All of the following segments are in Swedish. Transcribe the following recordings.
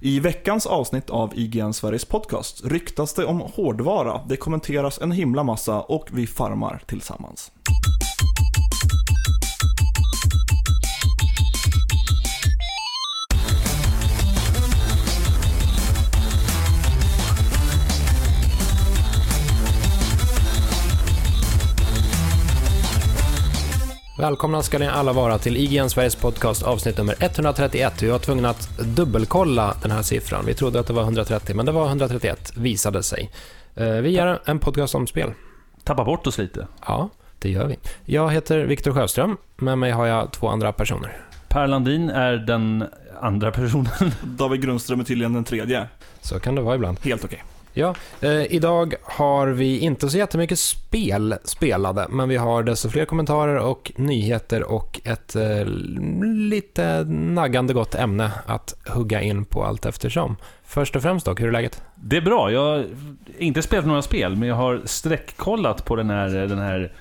I veckans avsnitt av IGN Sveriges podcast ryktas det om hårdvara, det kommenteras en himla massa och vi farmar tillsammans. Välkomna ska ni alla vara till IGN Sveriges podcast avsnitt nummer 131. Vi var tvungna att dubbelkolla den här siffran. Vi trodde att det var 130, men det var 131, visade sig. Eh, Vi gör en podcast om spel. Tappa bort oss lite. Ja, det gör vi. Jag heter Viktor Sjöström. Med mig har jag två andra personer. Per Landin är den andra personen. David Grundström är tydligen den tredje. Så kan det vara ibland. Helt okej. Ja, eh, idag har vi inte så jättemycket spel spelade, men vi har desto fler kommentarer och nyheter och ett eh, lite naggande gott ämne att hugga in på allt eftersom. Först och främst dock, hur är läget? Det är bra. Jag har inte spelat några spel, men jag har sträckkollat på den här, den här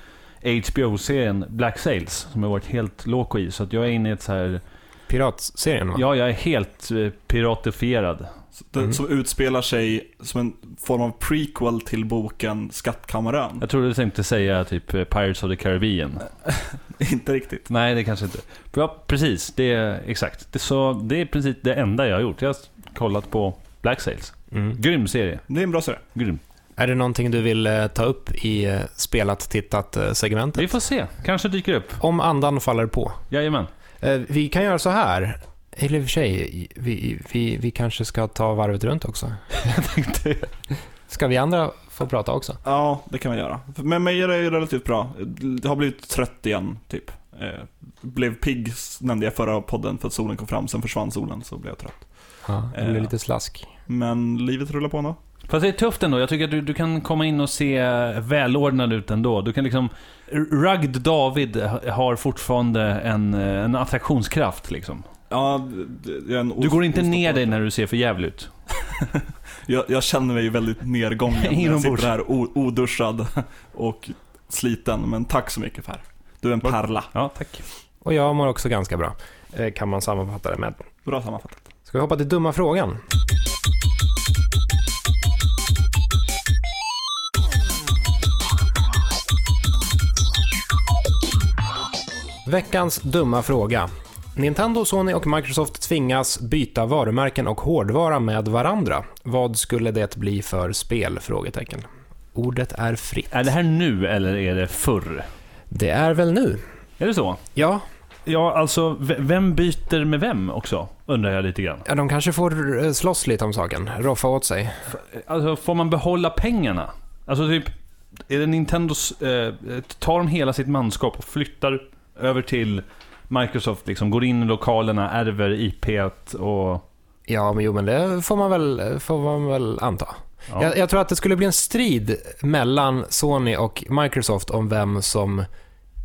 HBO-serien Black Sails, som jag varit helt loco i. Så att jag är inne i ett så här... Piratserien va? Ja, jag är helt eh, piratifierad. Mm. som utspelar sig som en form av prequel till boken Skattkammarön. Jag trodde du tänkte säga typ eh, Pirates of the Caribbean. Inte riktigt. Nej, det kanske inte. Ja, precis. Det är exakt. Det, så, det är i princip det enda jag har gjort. Jag har kollat på Black Sails. Mm. Grym serie. Det är en bra serie. Grym. Är det någonting du vill eh, ta upp i eh, spelat, tittat eh, segmentet? Vi får se. Kanske dyker upp. Om andan faller på. Jajamän. Vi kan göra så här. Eller i och för sig, vi, vi, vi kanske ska ta varvet runt också. Ska vi andra få prata också? Ja, det kan vi göra. Med mig är det relativt bra. Det har blivit trött igen, typ. Eh, blev pigg, nämnde jag förra podden, för att solen kom fram. Sen försvann solen, så blev jag trött. Ja, det blir Eh. lite slask. Men livet rullar på ändå. Fast det är tufft ändå. Jag tycker att du, du kan komma in och se välordnad ut ändå. Du kan liksom... Rugged David har fortfarande en, en attraktionskraft liksom. Ja, Du går inte ner dig när du ser för jävligt ut. Jag, jag känner mig väldigt nedgången när jag sitter här oduschad och sliten. Men tack så mycket Per. Du är en pärla. Ja, tack. Och jag mår också ganska bra, eh, kan man sammanfatta det med. Bra sammanfattat. Ska vi hoppa till dumma frågan? Veckans dumma fråga. Nintendo, Sony och Microsoft tvingas byta varumärken och hårdvara med varandra. Vad skulle det bli för spel? Frågetecken. Ordet är fritt. Är det här nu eller är det förr? Det är väl nu? Är det så? Ja, Ja, alltså, vem byter med vem också? Undrar jag lite grann. ja de kanske får eh, slåss lite om saken, roffa åt sig. Alltså, får man behålla pengarna? Alltså typ, är det Nintendos... Eh, tar de hela sitt manskap och flyttar över till Microsoft, liksom går in i lokalerna, ärver IP och... Ja, men jo, men det får man väl, får man väl anta. Ja. Jag, jag tror att det skulle bli en strid mellan Sony och Microsoft om vem som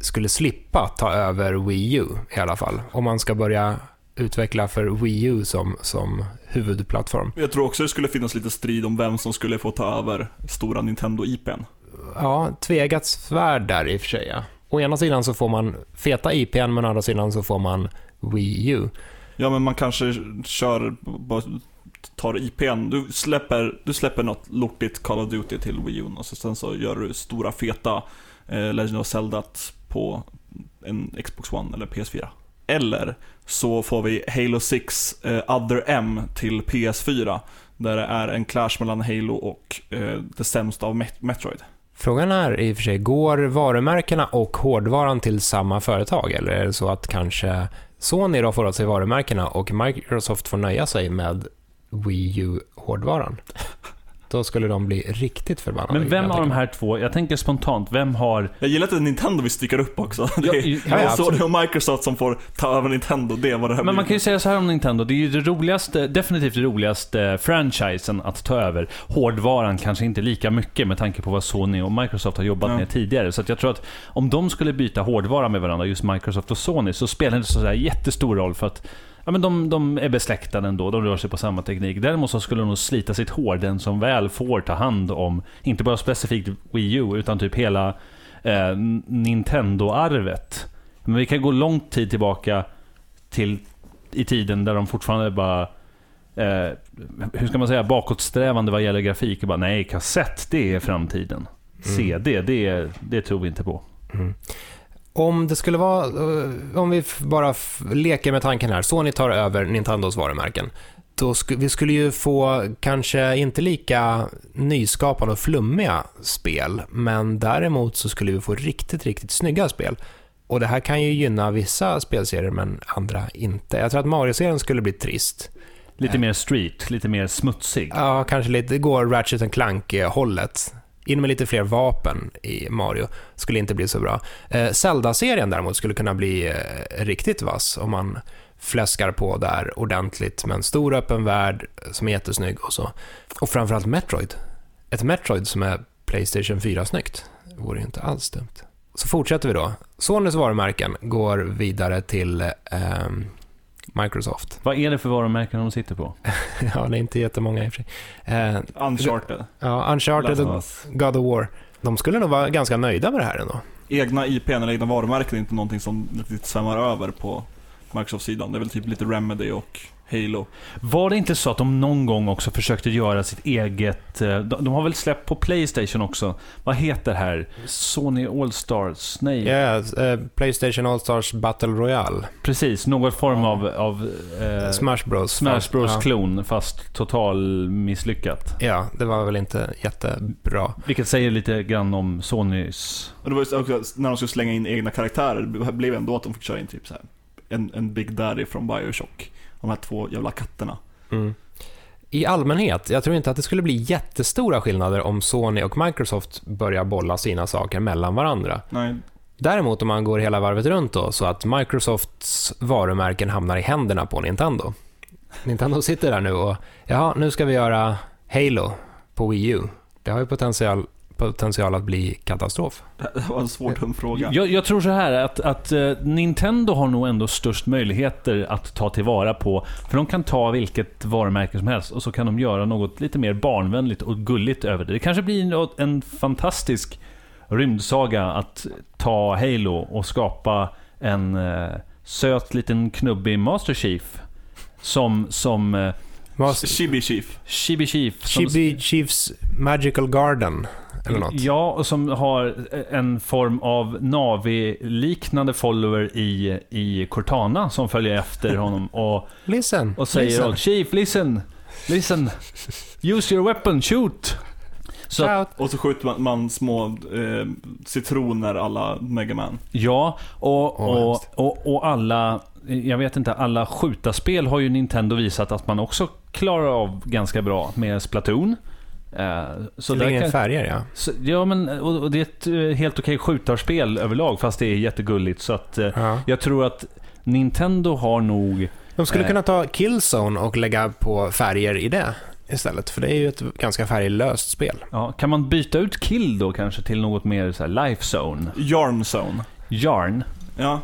skulle slippa ta över Wii U i alla fall. Om man ska börja utveckla för Wii U som, som huvudplattform. Jag tror också det skulle finnas lite strid om vem som skulle få ta över stora Nintendo-IPn. Ja, tvegat svärd där i och för sig. Ja. Å ena sidan så får man feta IPn, men å andra sidan så får man Wii U. Ja, men man kanske kör, bara tar IPn. Du släpper, du släpper något lortigt Call of Duty till Wii U och så, sen så gör du stora feta eh, Legend of Zelda på en Xbox One eller PS4. Eller så får vi Halo 6 eh, Other M till PS4. Där det är en clash mellan Halo och eh, det sämsta av Met- Metroid. Frågan är i och för sig, går varumärkena och hårdvaran till samma företag? Eller är det så att kanske Sony då får åt sig varumärkena och Microsoft får nöja sig med Wii U-hårdvaran? Då skulle de bli riktigt förbannade. Men vem av de här två, jag tänker spontant, vem har... Jag gillar att Nintendo vi sticker upp också. Det Ja, är, ja, är ja, Sony och Microsoft som får ta över Nintendo. Det vad det här Men man blir. kan ju säga så här om Nintendo, det är ju det roligaste, definitivt det roligaste franchisen att ta över. Hårdvaran kanske inte lika mycket med tanke på vad Sony och Microsoft har jobbat Ja. med tidigare. Så att jag tror att om de skulle byta hårdvara med varandra, just Microsoft och Sony, så spelar det inte så jättestor roll för att Ja, men de, de är besläktade ändå, de rör sig på samma teknik. Däremot så skulle de nog slita sitt hår, den som väl får ta hand om, inte bara specifikt Wii U, utan typ hela eh, Nintendo-arvet. Men vi kan gå långt tid tillbaka till i tiden där de fortfarande bara eh, hur ska man säga, bakåtsträvande vad gäller grafik. Och bara, nej, kassett, det är framtiden. CD, det, det tror vi inte på. Om det skulle vara, eh, om vi bara leker med tanken här, Sony tar över Nintendos varumärken. Då sk- vi skulle ju få kanske inte lika nyskapande och flummiga spel, men däremot så skulle vi få riktigt, riktigt snygga spel. Och det här kan ju gynna vissa spelserier, men andra inte. Jag tror att Mario-serien skulle bli trist. Lite mer street, lite mer smutsig. Ja, kanske lite, det går Ratchet Clank-hållet. In med lite fler vapen i Mario. Skulle inte bli så bra. Eh, Zelda-serien däremot skulle kunna bli eh, riktigt vass om man fläskar på där ordentligt med en stor öppen värld som är jättesnygg och så. Och framförallt Metroid. Ett Metroid som är Playstation 4-snyggt. vore ju inte alls dumt. Så fortsätter vi då. Sonys varumärken går vidare till eh, Microsoft. Vad är det för varumärken de sitter på? ja, det är inte jättemånga i och för sig. Eh, Uncharted. Ja, Uncharted och. God of War. De skulle nog vara ganska nöjda med det här ändå. Egna IPn eller egna varumärken är inte någonting som riktigt svämmar över på Microsoft-sidan. Det är väl typ lite Remedy och Halo. Var det inte så att de någon gång också försökte göra sitt eget... eh, De, har väl släppt på Playstation också? Vad heter det här? Sony All-Stars? Nej. Ja, eh, Playstation All-Stars Battle Royale. Precis, någon form av, av eh, Smash Bros. Smash Bros Ja. klon, fast total misslyckat. ja, det var väl inte jättebra. Vilket säger lite grann om Sonys... Och det var ju också när de skulle slänga in egna karaktärer, det blev ändå att de fick köra in typ så här. En, en Big Daddy från Bioshock. De här två jävla katterna. Mm. I allmänhet, jag tror inte att det skulle bli jättestora skillnader om Sony och Microsoft börjar bolla sina saker mellan varandra. Nej, Däremot om man går hela varvet runt då, så att Microsofts varumärken hamnar i händerna på Nintendo. Nintendo sitter där nu och, ja, nu ska vi göra Halo på Wii U. Det har ju potential, potential att bli katastrof. det var en svår dum fråga. Jag, jag tror så här att, att eh, Nintendo har nog ändå störst möjligheter att ta tillvara på. För de kan ta vilket varumärke som helst och så kan de göra något lite mer barnvänligt och gulligt över det. Det kanske blir en fantastisk rymdsaga att ta Halo och skapa en eh, söt liten knubbig Master Chief. Som, som eh, Mas- Chibi Chief. Chibi Chief. Som, Chibi Chiefs Magical Garden, eller något. Ja, och som har en form av Navi-liknande follower i, i Cortana som följer efter honom och, Listen, och säger listen. åt Chief, listen, listen, use your weapon, shoot. Så att, Shout. Och så skjuter man, man små eh, citroner alla Mega Man. ja, och, Åh, och, hemskt. och, och alla, jag vet inte, alla skjutarspel har ju Nintendo visat att man också klarar av ganska bra med Splatoon. Eh, Så Det där ligger kan, färger, ja. så, ja, men och, det är ett eh, helt okej skjutarspel överlag, fast det är jättegulligt. Så att eh, ja. jag tror att Nintendo har nog... De skulle Eh. kunna ta Killzone och lägga på färger i det istället, för det är ju ett ganska färglöst spel. Ja, kan man byta ut Kill då kanske till något mer så här life zone? Yarn Zone. Yarn? Ja.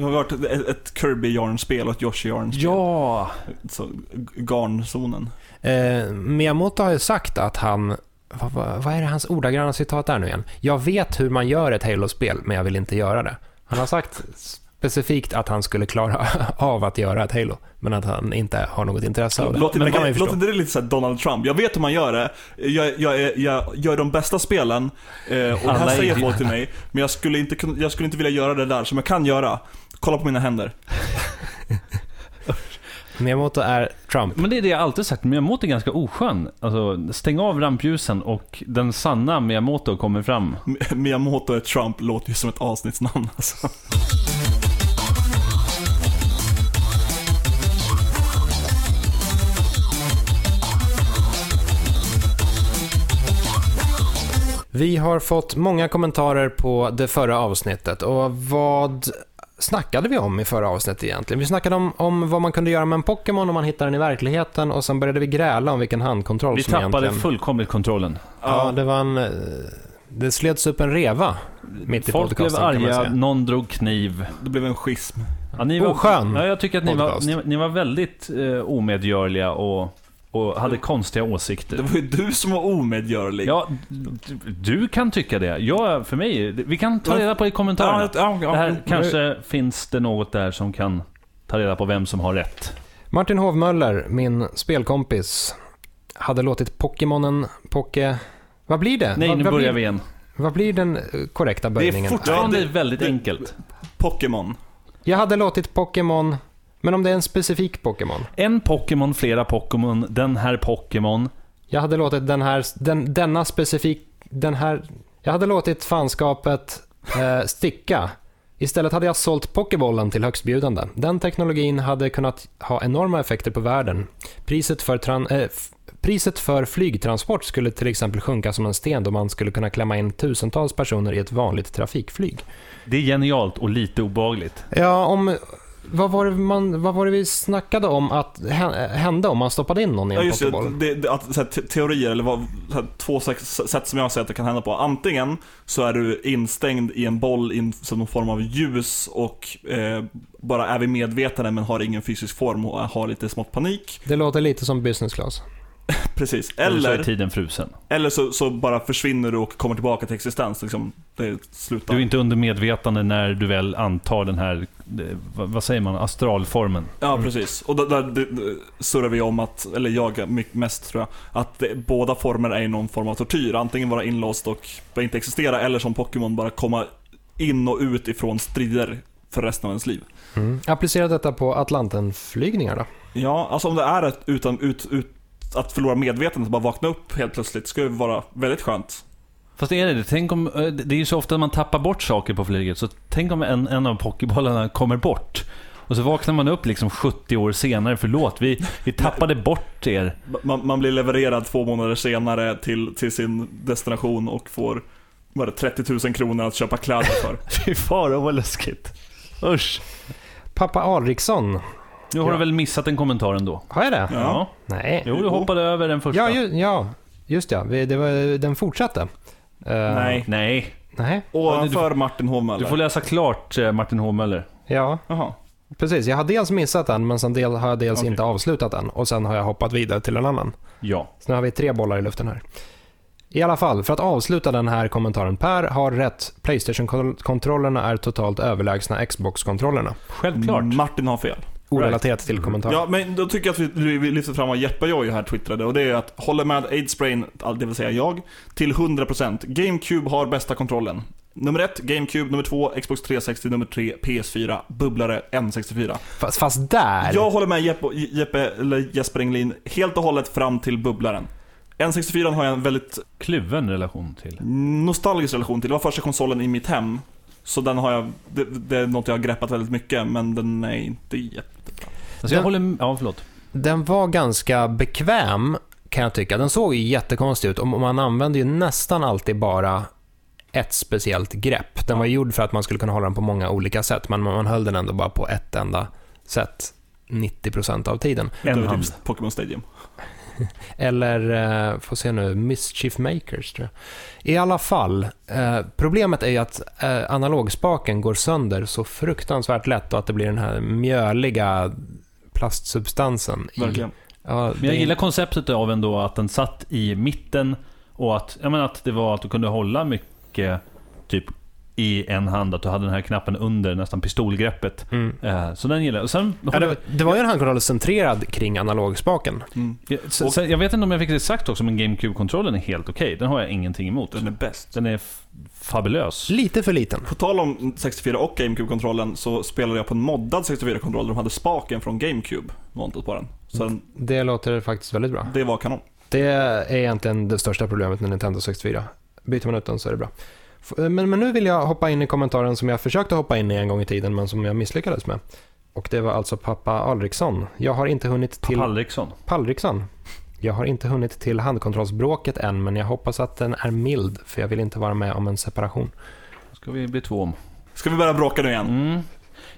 Det har varit ett, ett Kirby Yarn-spel och ett Yoshi Yarn-spel. Ja! Så, Garnzonen. Eh, Miyamoto har ju sagt att han... Vad, vad, är det hans ordagranna citat där nu igen? Jag vet hur man gör ett Halo-spel, men jag vill inte göra det. Han har sagt specifikt att han skulle klara av att göra ett Halo, men att han inte har något intresse av det. Låter men kan man låter det lite såhär Donald Trump? Jag vet hur man gör det. Jag, jag, är- jag gör de bästa spelen eh, och det här säger är- folk till mig. Men jag skulle, inte, jag skulle inte vilja göra det där som jag kan göra. Kolla på mina händer. Miyamoto är Trump. Men det är det jag alltid sagt, Miyamoto är ganska oskön. Alltså, stäng av rampljusen och den sanna Miyamoto kommer fram. Miyamoto är Trump låter ju som ett avsnittsnamn alltså. Vi har fått många kommentarer på det förra avsnittet och vad snackade vi om i förra avsnittet egentligen? Vi snackade om, om vad man kunde göra med en Pokémon om man hittar den i verkligheten och sen började vi gräla om vilken handkontroll Vi som tappade egentligen... fullkomligt kontrollen. Ja, det var en... eh, Det slets upp en reva mitt i Folk blev podcasten man arga, någon drog kniv. Det blev en schism. Ja, ni var, Oskön ja, jag tycker att ni var, ni, ni var väldigt eh, omedgörliga och, och hade konstiga åsikter. Det var ju du som var omedgörlig. Ja, du, du kan tycka det. Jag, för mig, vi kan ta reda på i kommentarerna. ja, ja, Det här ja. kanske finns det något där som kan ta reda på vem som har rätt. Martin Hovmöller, min spelkompis, hade låtit Pokémonen Poké... Vad blir det? Nej, vad, nu vad börjar blir, vi igen. Vad blir den eh, korrekta böjningen? Fortfarande Ja, det- väldigt det- enkelt. Pokémon. Jag hade låtit Pokémon... Men om det är en specifik Pokémon? En Pokémon, flera Pokémon, den här Pokémon. Jag hade låtit den här, den, denna specifik, den här, jag hade låtit fanskapet eh, sticka. Istället hade jag sålt Pokébollen till högstbjudande. Den teknologin hade kunnat ha enorma effekter på världen. Priset för, tran, eh, priset för flygtransport skulle till exempel sjunka som en sten då man skulle kunna klämma in tusentals personer i ett vanligt trafikflyg. Det är genialt och lite obagligt. Ja, om... Vad var, det man, vad var det vi snackade om att hä- hände om man stoppade in någon i en Ja, just det. Pokéboll? det, det att, så här, te- teorier, eller vad, så här, två sätt som jag ser att det kan hända på. Antingen så är du instängd i en boll som någon form av ljus och eh, bara är vid medvetande men har ingen fysisk form och har lite smått panik. Det låter lite som business class. Precis. Eller så är Eller, tiden frusen. eller så, så bara försvinner du och kommer tillbaka till existens. Liksom, det slutar. Du är inte under medvetande när du väl antar den här, vad säger man, astralformen. Ja, precis. Och där, där surrar vi om att, eller jag mest tror jag, att det, båda former är någon form av tortyr. Antingen vara inlåst och inte existera, eller som Pokémon bara komma in och ut ifrån strider för resten av ens liv. Mm. Applicera detta på Atlantenflygningar då? Ja, alltså om det är ett utan, ut, ut, att förlora medvetandet och bara vakna upp helt plötsligt, skulle det vara väldigt skönt. Fast är det det? Tänk om, eh, det är ju så ofta man tappar bort saker på flyget, så tänk om en, en av pokébollarna kommer bort. Och så vaknar man upp liksom 70 år senare, förlåt, vi, vi tappade bort er. Man, man blir levererad två månader senare till, till sin destination och får vad är det, 30 000 kronor att köpa kläder för. Fy fara vad läskigt. Usch. Pappa Alriksson. Nu har Ja. du väl missat en kommentar ändå? Har jag det? Ja. Nej. Jo, du hoppade över den första. Ja, ju, ja, just ja. Det var, den fortsatte. Eh, Nej. Nej, Nej. Ovanför Martin Hovmöller. du får läsa klart eh, Martin H. Möller. Ja, Jaha. precis. Jag har dels missat den, men sen del, har jag dels Okej. inte avslutat den. Och sen har jag hoppat vidare till en annan. Ja. Så nu har vi tre bollar i luften här. I alla fall, för att avsluta den här kommentaren. Per har rätt. Playstation-kontrollerna är totalt överlägsna Xbox-kontrollerna. Självklart. Martin har fel. Orelaterat till kommentaren. Ja, men då tycker jag att vi, vi lyfter fram vad Jeppe Joy här twittrade och det är att håller med AIDS-brain, det vill säga jag, till 100%. GameCube har bästa kontrollen. Nummer ett, GameCube. Nummer två, Xbox 360. Nummer tre, PS4. Bubblare, N64. Fast, fast där! Jag håller med Jeppe, Jeppe, eller Jesper Englin helt och hållet fram till bubblaren. N64 har jag en väldigt Kluven relation till. nostalgisk relation till. Det var första konsolen i mitt hem. Så den har jag, det, det är något jag har greppat väldigt mycket, men den är inte jättebra. Alltså jag Den- håller... Ja, förlåt. Den var ganska bekväm, kan jag tycka. Den såg ju jättekonstig ut och man använde ju nästan alltid bara ett speciellt grepp. Den var gjord för att man skulle kunna hålla den på många olika sätt, men man höll den ändå bara på ett enda sätt 90% av tiden. En Utöver hand. typ Pokémon Stadium. Eller, eh, får se nu, Mischief Makers tror jag. I alla fall, eh, problemet är ju att eh, analogspaken går sönder så fruktansvärt lätt och att det blir den här mjöliga plastsubstansen. i- Verkligen. Ja, Men jag gillar konceptet av ändå att den satt i mitten och att, jag menar att det var att du kunde hålla mycket typ i en hand, att du hade den här knappen under nästan pistolgreppet. Mm. Eh, Så den gillar jag. Och sen, Ja, det, det var ju en handkontroll centrerad kring analogspaken. Mm. Ja, sen, sen, jag vet inte om jag fick det sagt också, men GameCube-kontrollen är helt okej. Den har jag ingenting emot. Den är bäst. Den är fabulös. Lite för liten. På tal om 64 och GameCube-kontrollen så spelade jag på en moddad 64-kontroll där de hade spaken från GameCube montat på den. Så den, Det låter faktiskt väldigt bra. det var kanon. Det är egentligen det största problemet med Nintendo 64. Byter man ut den så är det bra. F- Men, men nu vill jag hoppa in i kommentaren som jag försökte hoppa in i en gång i tiden, men som jag misslyckades med. Och det var alltså pappa Alriksson. Jag har inte hunnit till... Pallriksson. Pallriksson. Jag har inte hunnit till handkontrollsbråket än, men jag hoppas att den är mild, för jag vill inte vara med om en separation. ska vi bli två om. Ska vi börja bråka nu igen? Mm.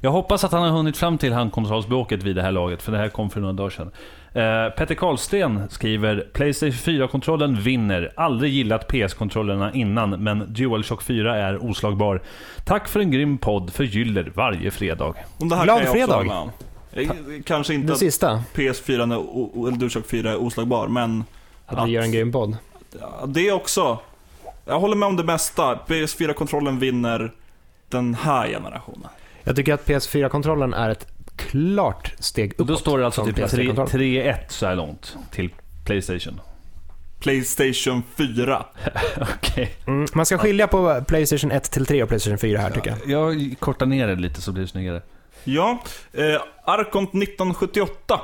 Jag hoppas att han har hunnit fram till handkontrollsbråket vid det här laget, för det här kom för några dagar sedan. Eh, Petter Karlsten skriver Playstation 4-kontrollen vinner. Aldrig gillat PS-kontrollerna innan, men DualShock 4 är oslagbar. Tack för en grym podd för Gyller varje fredag. Om det här Glad kan jag också fredag. om. Eh, Kanske inte Det att sista, PS4 är eller DualShock 4 är oslagbar, men att vi gör en grym podd. det också. Jag håller med om det mesta. PS4-kontrollen vinner den här generationen. Jag tycker att PS4-kontrollen är ett klart steg Och uppåt. då står det alltså typ tre- PS3-kontroll. 3-1 så här långt till Playstation. Playstation 4. Okej. Mm, man ska skilja på Playstation 1 till 3 och Playstation 4 här tycker jag. Jag kortar ner det lite så blir det snyggare. Ja, eh, Arkont 1978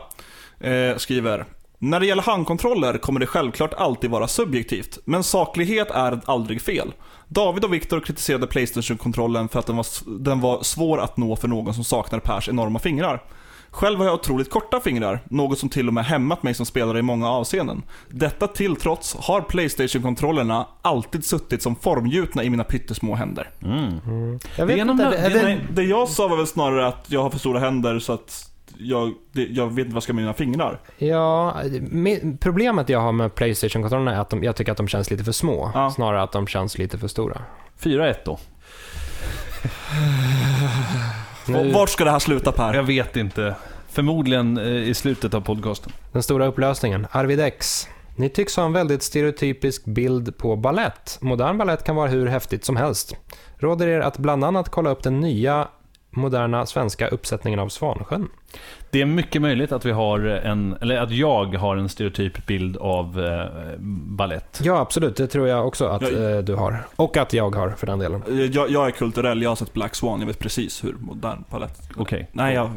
eh, skriver När det gäller handkontroller kommer det självklart alltid vara subjektivt, men saklighet är aldrig fel. David och Viktor kritiserade Playstation-kontrollen för att den var, den var svår att nå för någon som saknar Pers enorma fingrar. Själv har jag otroligt korta fingrar, något som till och med hämmat mig som spelare i många avseenden. Detta till trots har Playstation-kontrollerna alltid suttit som formgjutna i mina pyttesmå händer. Mm. Jag vet Det inte, det, det det jag sa var väl snarare att jag har för stora händer så att jag, det, jag vet inte vad jag ska med mina fingrar. Ja, med, problemet jag har med Playstation-kontrollerna är att de, jag tycker att de känns lite för små. Ja. Snarare att de känns lite för stora. 4-1 då. Nu- Vart ska det här sluta Per? Jag vet inte. Förmodligen eh, i slutet av podcasten. Den stora upplösningen. Arvid X. Ni tycks ha en väldigt stereotypisk bild på ballett. Modern ballett kan vara hur häftigt som helst. Råder er att bland annat kolla upp den nya moderna svenska uppsättningen av Svansjön. Det är mycket möjligt att vi har en, eller att jag har en stereotyp bild av eh, ballett. Ja, absolut. Det tror jag också att Ja. eh, du har. Och att jag har, för den delen. Jag, jag är kulturell, jag har sett Black Swan, jag vet precis hur modern palett... Okej. Nej, jag,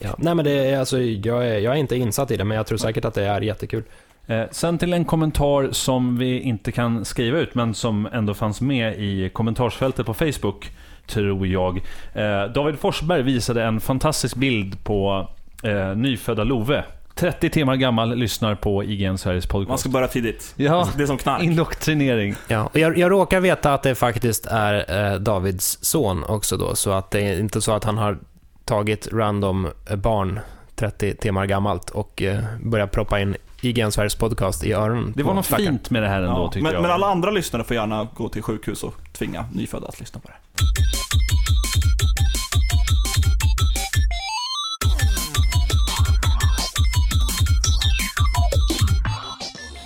Ja. Nej, men det är, alltså, jag, är, jag är inte insatt i det, men jag tror säkert att det är jättekul. Eh, sen till en kommentar som vi inte kan skriva ut, men som ändå fanns med i kommentarsfältet på Facebook, tror jag. Eh, David Forsberg visade en fantastisk bild på eh, nyfödda Love. 30 timmar gammal, lyssnar på IGN Sveriges man podcast. ska börja tidigt. Ja, Det är som knark. indoktrinering. Ja, och jag, jag råkar veta att det faktiskt är eh, Davids son också då, så att det är inte så att han har tagit random barn 30 timmar gammalt och eh, börjat proppa in IGN Sveriges podcast i öronen Det var något stackaren. fint med det här ändå, Ja, tycker men, jag. men alla andra lyssnare får gärna gå till sjukhus och tvinga nyfödda att lyssna på det.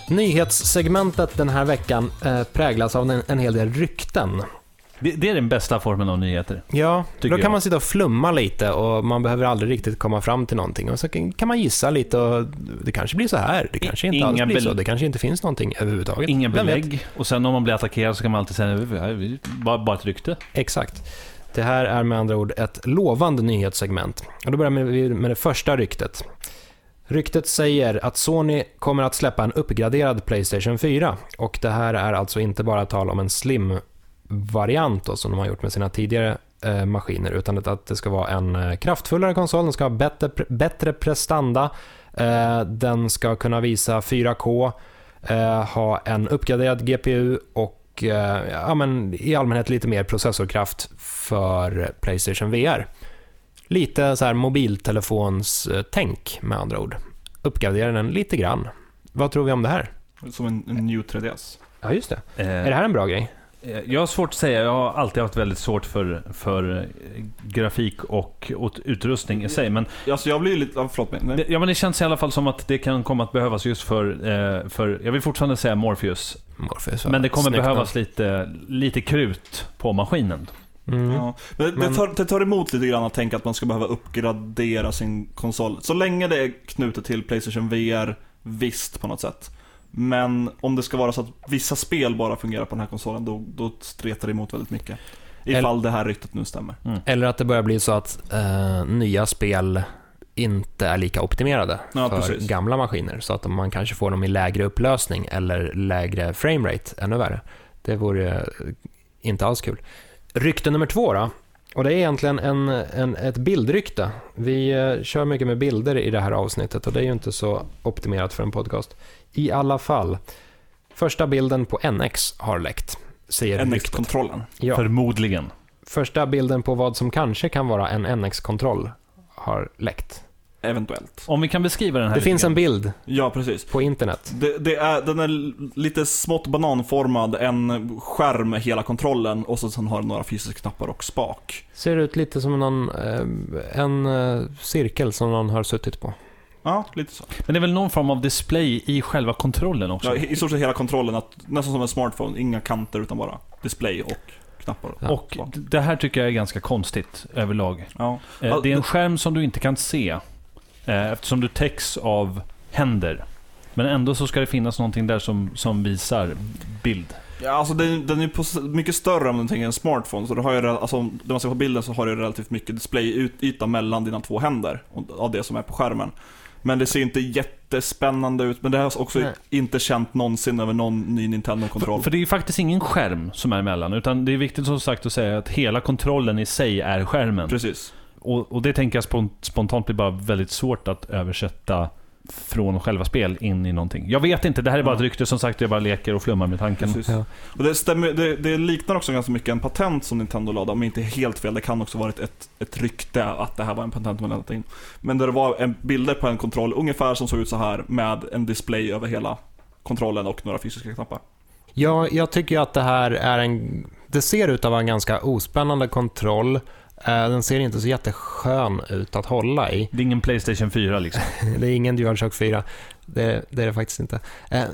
Nyhetssegmentet den här veckan eh, präglas av en, en hel del rykten. Det, det är den bästa formen av nyheter. Ja, då kan jag. man sitta och flumma lite och man behöver aldrig riktigt komma fram till någonting. Och så kan man gissa lite och det kanske blir så här, det kanske inte alls Inga blir så, det kanske inte finns någonting överhuvudtaget. Inga belägg. Och sen om man blir attackerad så kan man alltid säga "Nej, bara, bara ett rykte. Exakt. Det här är med andra ord ett lovande nyhetssegment. Och då börjar vi med det första ryktet. Ryktet säger att Sony kommer att släppa en uppgraderad Playstation 4. Och det här är alltså inte bara tal om en slim-variant då, som de har gjort med sina tidigare eh, maskiner, utan att- att det ska vara en eh, kraftfullare konsol, den ska ha bättre, bättre prestanda, eh, den ska kunna visa 4K, eh, ha en uppgraderad GPU och eh, ja, men i allmänhet lite mer processorkraft för Playstation VR. Lite så här mobiltelefons-tänk med andra ord. Uppgradera den lite grann. Vad tror vi om det här? Som en, en new 3DS. Ja, just det. Eh, Är det här en bra grej? Eh, Jag har svårt att säga. Jag har alltid haft väldigt svårt för, för eh, grafik och, och utrustning i sig. Men, Alltså jag blir lite, förlåt mig. det, ja, men det känns i alla fall som att det kan komma att behövas just för, eh, för jag vill fortfarande säga Morpheus. Morpheus, Men det kommer snyggt behövas lite, lite krut på maskinen. Mm. Ja. Men, det- Det, tar, det tar emot lite grann att tänka att man ska behöva uppgradera sin konsol. Så länge det är knutet till Playstation VR, visst på något sätt. Men om det ska vara så att vissa spel bara fungerar på den här konsolen, då, då stretar det emot väldigt mycket. Ifall det här ryktet nu stämmer. Eller att det börjar bli så att eh, nya spel inte är lika optimerade Ja, för precis. gamla maskiner. Så att man kanske får dem i lägre upplösning eller lägre framerate, ännu värre. Det vore eh, inte alls kul. Rykte nummer två då. Och det är egentligen en, en, ett bildrykte. Vi eh, kör mycket med bilder i det här avsnittet och det är ju inte så optimerat för en podcast. I alla fall, första bilden på NX har läckt, säger. NX-kontrollen. Ja. Förmodligen. Första bilden på vad som kanske kan vara en NX-kontroll har läckt. Eventuellt. Om vi kan beskriva den här Det finns grann. en bild Ja, precis. på internet. Det, det är, den är lite smått bananformad, en skärm med hela kontrollen och så sen har den några fysiska knappar och spak. Ser ut lite som någon, eh, en eh, cirkel som någon har suttit på. Ja, lite så. Men det är väl någon form av display i själva kontrollen också? Ja, i i stort sett hela kontrollen, att, nästan som en smartphone, inga kanter utan bara display och knappar. Ja. Och d- det här tycker jag är ganska konstigt överlag. Ja. Eh, Ja, Det är en skärm som du inte kan se. Eh, Eftersom du täcks av händer. Men ändå så ska det finnas någonting där som, som visar bild. Ja, alltså den, den är mycket större om du tänker en smartphone. Så du har ju, alltså, när man ser på bilden så har du relativt mycket displayyta mellan dina två händer. Av det som är på skärmen. Men det ser inte jättespännande ut. Men det har också Nej. inte känt någonsin över någon ny Nintendo-kontroll. För, för det är ju faktiskt ingen skärm som är emellan. Utan det är viktigt som sagt att säga att hela kontrollen i sig är skärmen. Precis. Och, och det tänker jag spon- spontant blir bara väldigt svårt att översätta från själva spel in i någonting. Jag vet inte, det här är bara ett rykte. Som sagt, jag bara leker och flummar med tanken. Ja. Och det, stämmer, det, det liknar också ganska mycket en patent som Nintendo lade, om inte helt fel. Det kan också varit ett, ett rykte att det här var en patent med någonting. Men där det var en bilder på en kontroll, ungefär som såg ut så här med en display över hela kontrollen och några fysiska knappar. Ja, jag tycker att det här är en... Det ser ut att vara en ganska ospännande kontroll. Eh, Den ser inte så jätteskön ut att hålla i. Det är ingen Playstation 4 liksom. Det är ingen DualShock 4. Det, det är det faktiskt inte. Eh,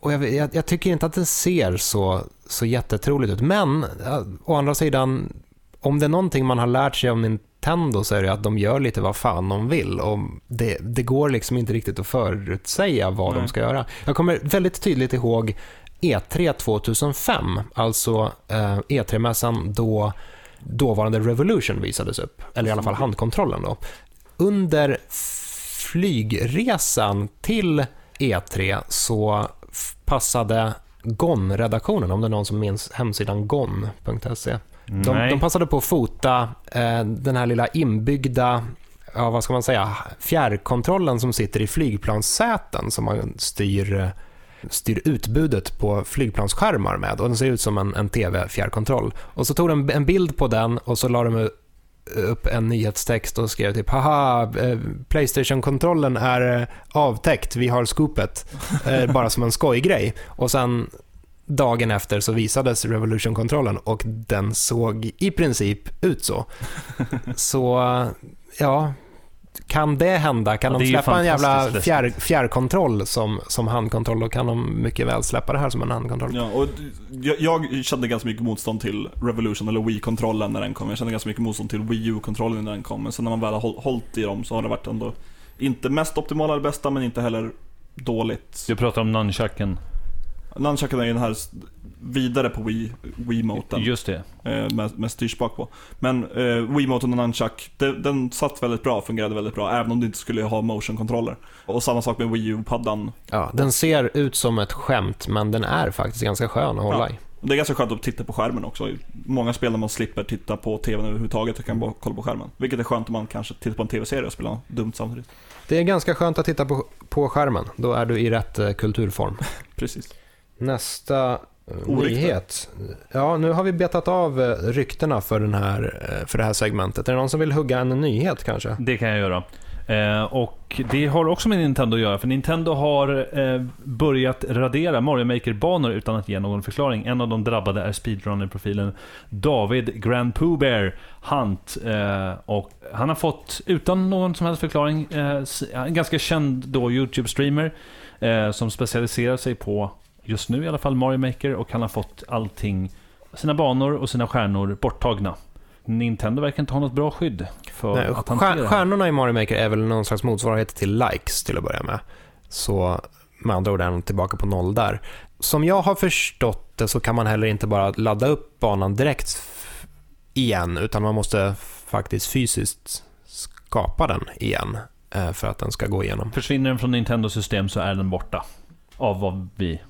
Och jag, jag, jag tycker inte att det ser så, så jättetroligt ut. Men eh, å andra sidan, om det är någonting man har lärt sig om Nintendo så är det att de gör lite vad fan de vill. Och det, det går liksom inte riktigt att förutsäga vad Nej. de ska göra. Jag kommer väldigt tydligt ihåg E3 2005, alltså eh, E3-mässan då dåvarande Revolution visades upp. Eller i alla fall handkontrollen då. Under flygresan till E3 så passade GON-redaktionen, om det är någon som minns hemsidan gon.se. De, de passade på att fota eh, den här lilla inbyggda ja, vad ska man säga, fjärrkontrollen som sitter i flygplanssäten som man styr, eh, styr utbudet på flygplansskärmar med. Och den ser ut som en, en tv-fjärrkontroll. Och så tog de en bild på den och så la de upp en nyhetstext och skrev typ haha, eh, Playstation-kontrollen är eh, avtäckt, vi har scoopet. Eh, bara som en skojgrej. Och sen dagen efter så visades Revolution-kontrollen och den såg i princip ut så. Så ja, kan det hända? Kan Ja, de det släppa en jävla fjärr, fjärrkontroll som, som handkontroll, då kan de mycket väl släppa det här som en handkontroll. Ja, och jag, jag kände ganska mycket motstånd till Revolution eller Wii-kontrollen när den kom. Jag kände ganska mycket motstånd till Wii U-kontrollen när den kom. Men sen när man väl har håll- hållit i dem så har det varit ändå inte mest optimala eller bästa, men inte heller dåligt. Du pratar om nunchucken. Nunchucken är ju den här vidare på Wii, Wii-moten. Just det. eh, med, med styrspak på. Men eh, Wiimoten och Nunchuck, det, den satt väldigt bra, fungerade väldigt bra, även om du inte skulle ha motion-kontroller. Och samma sak med Wii U-paddan. Ja, den ser ut som ett skämt, men den är faktiskt ganska skön att hålla i. Det är ganska skönt att titta på skärmen också. Många spel där man slipper titta på TVn överhuvudtaget och kan bara kolla på skärmen. Vilket är skönt om man kanske tittar på en TV-serie och spelar något dumt samtidigt. Det är ganska skönt att titta på, på skärmen. Då är du i rätt eh, kulturform. Precis. Nästa eh, Orykte. nyhet. Ja, nu har vi betat av eh, ryktena för, den här, eh, för det här segmentet. Är det någon som vill hugga en nyhet kanske? Det kan jag göra. Eh, och det har också med Nintendo att göra, för Nintendo har eh, börjat radera Mario Maker-banor utan att ge någon förklaring. En av de drabbade är speedrunner-profilen David Grand Pooh Bear Hunt. Eh, och han har fått, utan någon som helst förklaring, en ganska känd då YouTube-streamer som specialiserar sig på, just nu i alla fall, Mario Maker och han har fått allting, sina banor och sina stjärnor borttagna. Nintendo verkar inte ha något bra skydd för Nej, att hantera stjärnorna i Mario Maker är väl någon slags motsvarighet till likes till att börja med. Så med andra ord är de tillbaka på noll där. Som jag har förstått det så kan man heller inte bara ladda upp banan direkt igen, utan man måste faktiskt fysiskt skapa den igen eh, för att den ska gå igenom. Försvinner den från Nintendos system så är den borta. Av vad vi...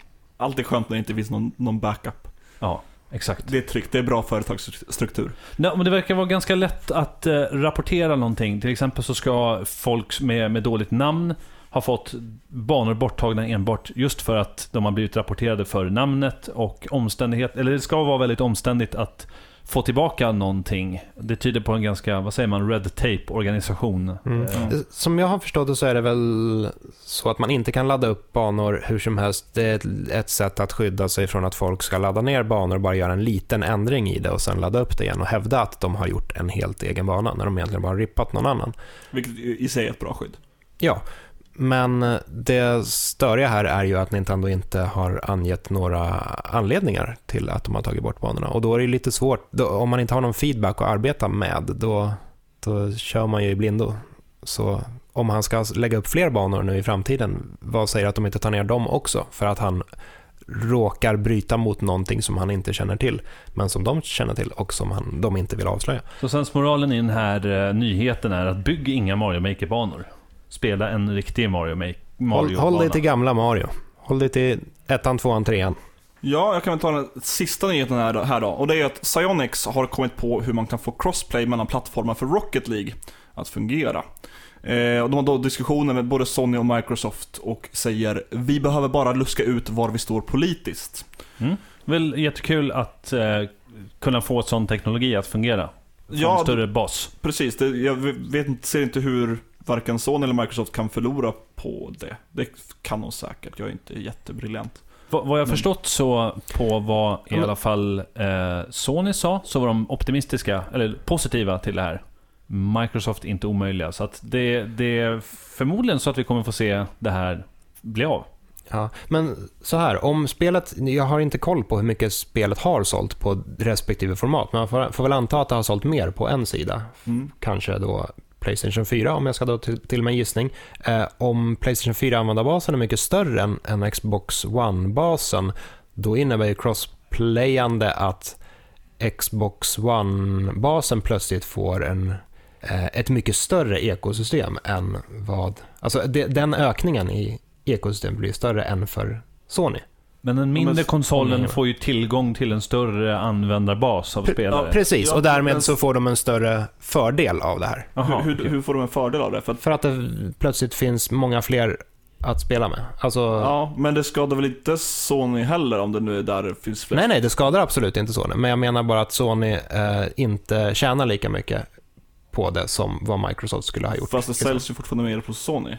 Allt är skönt när det inte finns någon, någon backup. Ja, exakt. Det är tryggt, det är bra företagsstruktur. Nej, men det verkar vara ganska lätt att eh, rapportera någonting. Till exempel så ska folk med, med dåligt namn ha fått banor borttagna enbart just för att de har blivit rapporterade för namnet och omständighet. Eller det ska vara väldigt omständigt att få tillbaka någonting. Det tyder på en ganska, vad säger man, red tape-organisation. Mm. Eh, Som jag har förstått det så är det väl så att man inte kan ladda upp banor hur som helst. Det är ett- ett sätt att skydda sig från att folk ska ladda ner banor och bara göra en liten ändring i det och sen ladda upp det igen och hävda att de har gjort en helt egen bana när de egentligen bara har rippat någon annan. Vilket i sig är ett bra skydd. Ja, men det störiga här är ju att Nintendo inte har angett några anledningar till att de har tagit bort banorna. Och då är det lite svårt, då, om man inte har någon feedback att arbeta med, då, då kör man ju i blindo. Så om han ska lägga upp fler banor nu i framtiden, vad säger att de inte tar ner dem också? För att han råkar bryta mot någonting som han inte känner till, men som de känner till och som han, de inte vill avslöja. Så sensmoralen i den här eh, nyheten är att bygg inga Mario Maker-banor. Spela en riktig Mario Maker. Håll, håll dig till gamla Mario. Håll dig till ettan, tvåan, trean. Ja, jag kan väl ta den sista nyheten här då, här då. Och det är att Psyonix har kommit på hur man kan få crossplay mellan plattformar för Rocket League att fungera. Eh, och de har då diskussioner med både Sony och Microsoft och säger vi behöver bara luska ut var vi står politiskt. Mm. Väl jättekul att eh, kunna få sån teknologi att fungera. Få Ja, en större bas. Precis, det, jag vet, inte- ser inte hur varken Sony eller Microsoft kan förlora på det. Det kan de säkert, jag är inte jättebriljant. Vad vad jag Men- förstått så på vad i alla fall eh, Sony sa, så var de optimistiska, eller positiva till det här. Microsoft inte omöjliga. Så att det, det är förmodligen så att vi kommer få se det här bli av. Ja, men så här, om spelet, jag har inte koll på hur mycket spelet har sålt på respektive format, men man får, får väl anta att det har sålt mer på en sida. Mm. Kanske då Playstation 4, om jag ska då till, till med en gissning. Eh, om Playstation 4-användarbasen är mycket större än, än Xbox One-basen, då innebär ju crossplayande att Xbox One-basen plötsligt får en, eh, ett mycket större ekosystem än vad... Alltså det, den ökningen i ekosystem blir större än för Sony. Men den mindre men- konsolen Mm. får ju tillgång till en större användarbas av Pre- spelare. Ja, precis, och därmed men- så får de en större fördel av det här. Jaha, hur, hur, hur får de en fördel av det? För att, För att det plötsligt finns många fler att spela med. Alltså, ja, men det skadar väl inte Sony heller om det nu är där det finns flest? nej, nej, det skadar absolut inte Sony. Men jag menar bara att Sony eh, inte tjänar lika mycket på det som vad Microsoft skulle ha gjort. Fast det säljs ju fortfarande mer på Sony.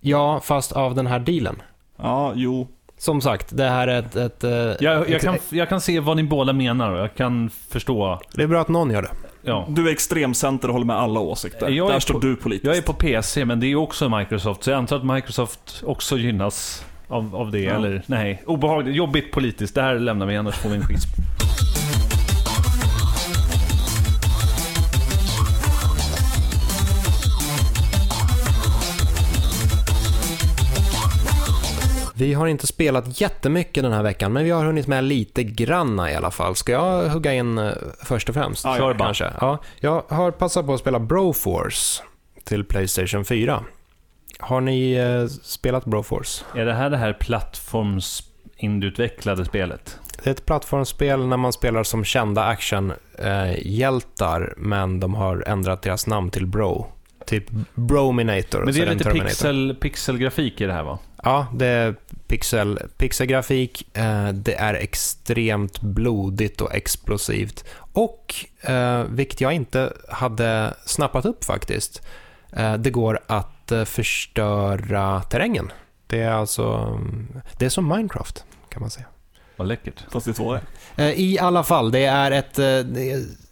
Ja, fast av den här dealen. Ja, jo. Som sagt, det här är ett... ett, eh, jag, jag, ett kan, jag kan se vad ni båda menar och jag kan förstå. Det är bra att någon gör det. Ja. Du är extremcenter och håller med alla åsikter. Jag är där står på- du politiskt. Jag är på PC, men det är ju också Microsoft, så jag antar att Microsoft också gynnas av, av det. Ja. Eller nej, obehagligt, jobbigt politiskt. Det här lämnar vi, annars får vi en schism. Vi har inte spelat jättemycket den här veckan, men vi har hunnit med lite granna i alla fall. Ska jag hugga in eh, först och främst? Ja, ja, Kör. Kanske. Ja, jag har passat på att spela Broforce till Playstation 4. Har ni eh, spelat Broforce? Är det här det här plattformsindutvecklade spelet? Det är ett plattformsspel när man spelar som kända actionhjältar, men de har ändrat deras namn till Bro. Typ Brominator. Men det är en lite pixel, pixelgrafik i det här va? Ja, det är pixel, pixelgrafik, eh, det är extremt blodigt och explosivt. Och, eh, vilket jag inte hade snappat upp faktiskt, eh, det går att förstöra terrängen. Det är alltså, mm, det är som Minecraft kan man säga. Vad läckert. Fast det är. Eh, I alla fall, det är ett...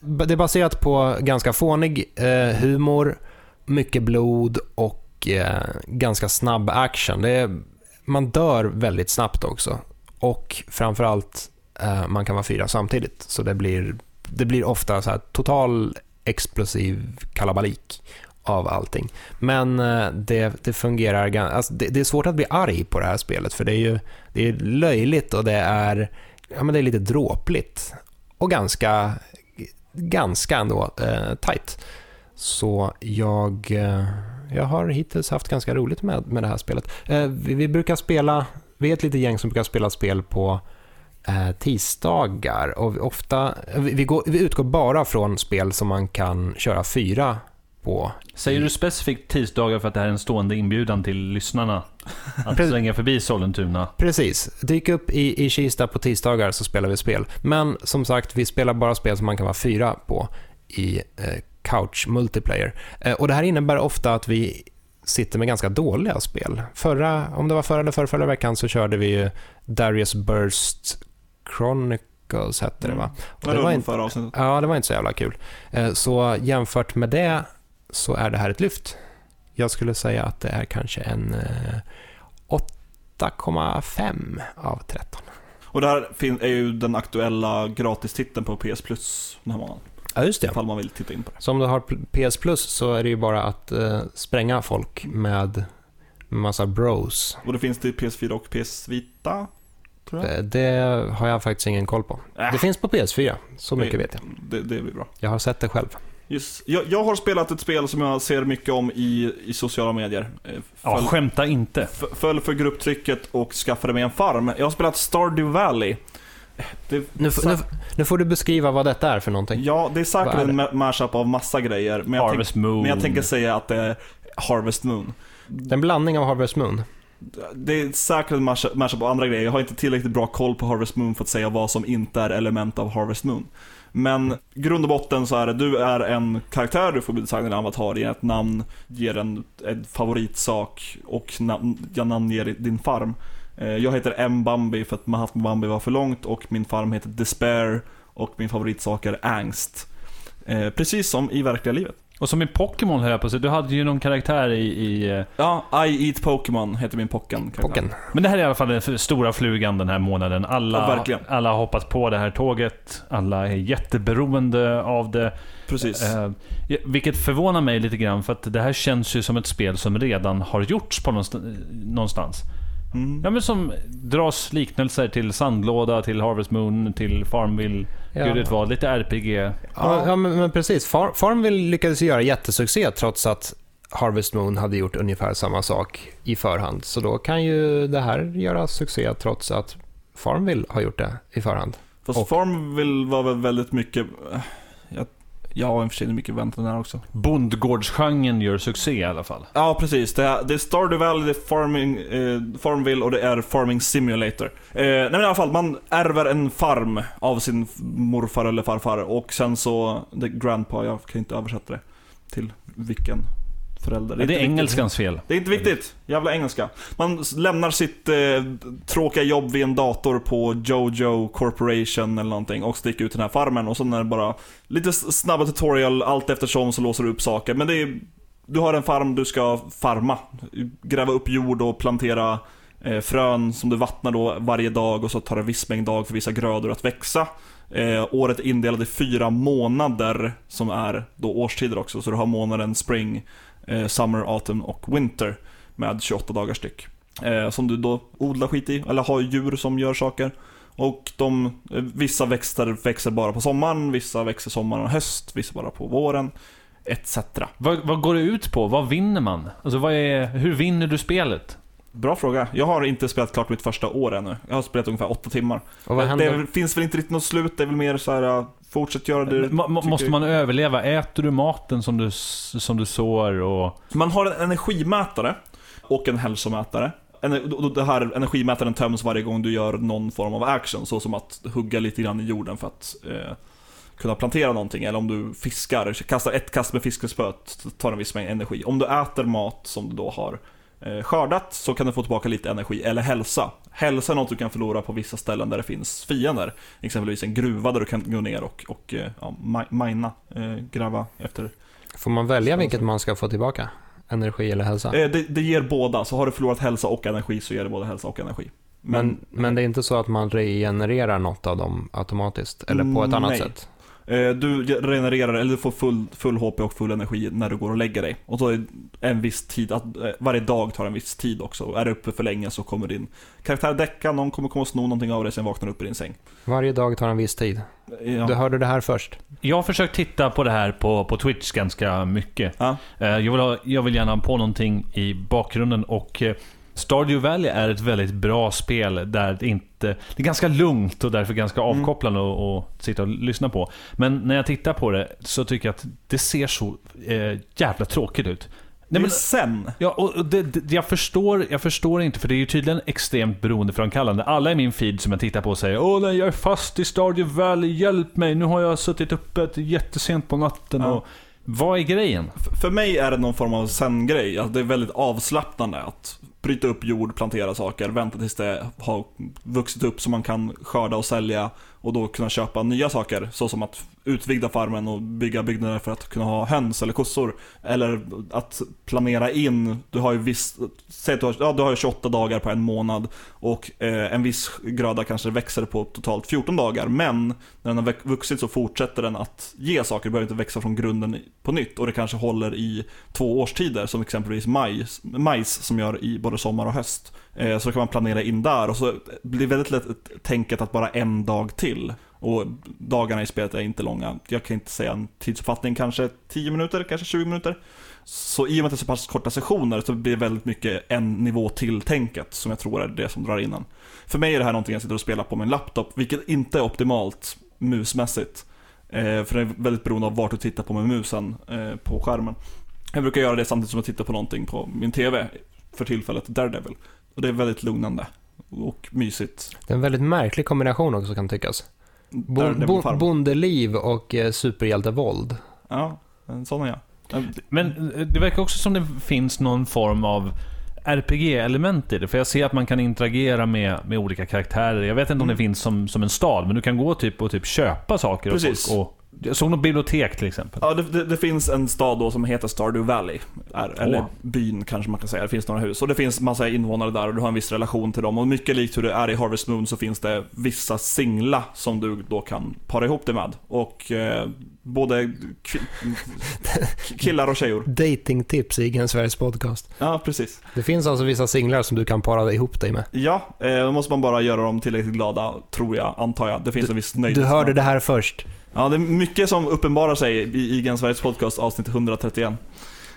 Det är baserat på ganska fånig humor, mycket blod och eh, ganska snabb action. Det är, man dör väldigt snabbt också. Och framförallt, eh, man kan vara fyra samtidigt. Så det blir, det blir ofta så här total explosiv kalabalik av allting. Men eh, det, det fungerar ganska... alltså det, det är svårt att bli arg på det här spelet för det är ju det är löjligt och det är, ja, men det är lite dråpligt och ganska, ganska ändå eh, tight. Så jag, eh, jag har hittills haft ganska roligt med, med det här spelet. Eh, vi, vi brukar spela, vi är ett litet gäng som brukar spela spel på eh, tisdagar och ofta, vi, vi, går, vi utgår bara från spel som man kan köra fyra på. Säger du specifikt tisdagar för att det här är en stående inbjudan till lyssnarna? Att svänga förbi Sollentuna? Precis, dyk upp i, i Kista på tisdagar så spelar vi spel. Men som sagt, vi spelar bara spel som man kan vara fyra på i eh, couch multiplayer. Eh, och det här innebär ofta att vi sitter med ganska dåliga spel. Förra, om det var förra eller förra, förra veckan så körde vi ju Darius Burst Chronicles hette det va? Och Vad det var inte, ja, det var inte så jävla kul. Eh, så jämfört med det så är det här ett lyft. Jag skulle säga att det är kanske en eh, 8,5 av 13. Och det här är ju den aktuella gratistiteln på PS Plus den här månaden. Ja, just det. Ifall man vill titta in på det. Så om du har PS Plus så är det ju bara att eh, spränga folk med massa bros. Och det finns till PS4 och PS Vita. Tror jag. Eh, Det har jag faktiskt ingen koll på. Äh. Det finns på PS4, så mycket vet jag. Det, det blir bra. Jag har sett det själv. Just, jag, jag har spelat ett spel som jag ser mycket om i, i sociala medier. Eh, Ja, Föll, skämta inte. föll för grupptrycket och skaffade mig en farm. Jag har spelat Stardew Valley. Det, Nu, nu, nu får du beskriva vad detta är för någonting. Ja, det är säkert är en ma- mashup av massa grejer. Men jag, tänk, Harvest Moon. men jag tänker säga att det är Harvest Moon. Det är en blandning av Harvest Moon. Det är säkert en mashup av andra grejer. Jag har inte tillräckligt bra koll på Harvest Moon för att säga vad som inte är element av Harvest Moon. Men grund och botten så är det, du är en karaktär, du får designa en avatar, ge ett namn, ger en, en favoritsak och namn, jag namnger din farm. Eh, Jag heter M. Bambi för att Mahatma Bambi var för långt och min farm heter Despair och min favoritsak är Angst. Eh, Precis som i verkliga livet. Och som i Pokémon höll jag på att säga, du hade ju någon karaktär i... i Ja, I Eat Pokémon heter min Pocken. Pocken. men det här är i alla fall den stora flugan den här månaden. Alla, Ja, alla har hoppat på det här tåget. Alla är jätteberoende av det. Precis. Eh, vilket förvånar mig lite grann, för att det här känns ju som ett spel som redan har gjorts på någonstans. någonstans. Mm. Ja men som dras liknelser till Sandlåda, till Harvest Moon, till Farmville, Ja. gud vet vad, lite RPG. Ja, ja men, men precis. Far, Farmville lyckades göra jättesuccé trots att Harvest Moon hade gjort ungefär samma sak i förhand. Så då kan ju det här göra succé trots att Farmville har gjort det i förhand. Fast och- Farmville var väl väldigt mycket... eh, Jag, jag har i och för sig mycket väntan där också. Bondgårdsgenren gör succé i alla fall. Ja, precis. Det är, det är Stardew Valley, det är farming, eh, Farmville och det är Farming Simulator. Eh, nej men i alla fall, man ärver en farm av sin morfar eller farfar och sen så, det är grandpa, jag kan inte översätta det till vilken förälder. Det är, inte viktigt. engelskans fel. Det är inte viktigt. Jävla engelska. Man lämnar sitt eh, tråkiga jobb vid en dator på Jojo Corporation eller någonting och sticker ut till den här farmen och sen är det bara lite snabba tutorial allt eftersom så låser du upp saker. Men det är, du har en farm du ska farma. Gräva upp jord och plantera eh, frön som du vattnar då varje dag och så tar det viss mängd dag för vissa grödor att växa. Eh, året är indelat i fyra månader som är då årstider också. Så du har månaden spring, summer, autumn och winter med 28 dagar styck. Eh, som du då odlar skit i, eller har djur som gör saker. Och de, eh, vissa växter växer bara på sommaren, vissa växer sommaren och höst, vissa bara på våren, etc. Vad, vad går det ut på? Vad vinner man? Alltså vad är, hur vinner du spelet? Bra fråga. Jag har inte spelat klart mitt första år ännu. Jag har spelat ungefär åtta timmar. Och vad det finns väl inte riktigt något slut, det är väl mer så här. Fortsätt göra det tycker- måste man överleva? Äter du maten som du, som du sår? Och... Man har en energimätare och en hälsomätare. Och Det här energimätaren töms varje gång du gör någon form av action, så som att hugga lite grann i jorden för att eh, kunna plantera någonting. Eller om du fiskar, kastar ett kast med fiskespöet, tar en viss mängd energi. Om du äter mat som du då har skördat så kan du få tillbaka lite energi, eller hälsa. Hälsa är något du kan förlora på vissa ställen där det finns fiender. Exempelvis en gruva där du kan gå ner och, och eh, ja, mi- mina, eh, gräva efter Får man välja vilket man ska få tillbaka? Energi eller hälsa? Eh, Det, det ger båda, så har du förlorat hälsa och energi så ger det både hälsa och energi. Men, men det är inte så att man regenererar något av dem automatiskt? Eller på ett annat Nej. sätt? Eh, du regenererar, eller du får full, full HP och full energi när du går och lägger dig. Och då är en viss tid, att, eh, varje dag tar en viss tid också. Är du uppe för länge så kommer din karaktär däcka, någon kommer komma och sno någonting av dig, sen vaknar du upp i din säng. Varje dag tar en viss tid. Ja. Du hörde det här först. Jag har försökt titta på det här på, på Twitch ganska mycket. Ja. Eh, Jag vill, ha, jag vill gärna ha på någonting i bakgrunden och Stardew Valley är ett väldigt bra spel där det inte... Det är ganska lugnt och därför ganska Mm. avkopplande att att sitta och lyssna på. Men när jag tittar på det så tycker jag att det ser så eh, jävla tråkigt ut. Nej, men, sen. ja, och det, det, jag, förstår, jag förstår inte, för det är ju tydligen extremt beroendeframkallande. Alla i min feed som jag tittar på säger Åh nej, jag är fast i Stardew Valley, hjälp mig, nu har jag suttit uppe jättesent på natten. Ja. Och, vad är grejen? F- För mig är det någon form av sen-grej. Alltså det är väldigt avslappnande att bryta upp jord, plantera saker, vänta tills det har vuxit upp så man kan skörda och sälja och då kunna köpa nya saker. Så som att utvidga farmen och bygga byggnader för att kunna ha höns eller kossor. Eller att planera in, du har ju viss, säg att du har, ja, du har 28 dagar på en månad och eh, en viss gröda kanske växer på totalt 14 dagar. Men när den har vuxit så fortsätter den att ge saker, du behöver inte växa från grunden på nytt. Och det kanske håller i två årstider, som exempelvis majs, majs som gör i både sommar och höst. Eh, så kan man planera in där och så blir det väldigt lätt tänket att bara en dag till. Och dagarna i spelet är inte långa. Jag kan inte säga en tidsuppfattning, kanske 10 minuter, kanske 20 minuter. Så i och med att det är så pass korta sessioner så blir det väldigt mycket en nivå till tänket som jag tror är det som drar in en. För mig är det här någonting jag sitter och spelar på min laptop, vilket inte är optimalt musmässigt. Eh, för det är väldigt beroende av vart du tittar på med musen eh, på skärmen. Jag brukar göra det samtidigt som jag tittar på någonting på min TV, för tillfället Daredevil. Och det är väldigt lugnande och mysigt. Det är en väldigt märklig kombination också kan tyckas. Bo, bo, bondeliv och eh, superhjältevåld. Ja, en sån är jag. Men eh, det verkar också som det finns någon form av RPG-element i det. För jag ser att man kan interagera med, med olika karaktärer. Jag vet inte mm. om det finns som, som en stad, men du kan gå typ och typ köpa saker Precis. och, och jag såg något bibliotek till exempel. Ja, det, det, det, finns en stad då som heter Stardew Valley. Är, oh. Eller byn kanske man kan säga. Det finns några hus. Och det finns massa invånare där och du har en viss relation till dem. Och mycket likt hur det är i Harvest Moon så finns det vissa singla som du då kan para ihop dig med. Och eh, både killar och tjejor. Datingtips i Gen Sveriges podcast. Ja, precis. Det finns alltså vissa singlar som du kan para ihop dig med. Ja, eh, då måste man bara göra dem tillräckligt glada, tror jag, antar jag. Det finns du, en viss nöjd. Du hörde det här först. Ja, det är mycket som uppenbarar sig i, i Gen Sveriges podcast avsnitt 131.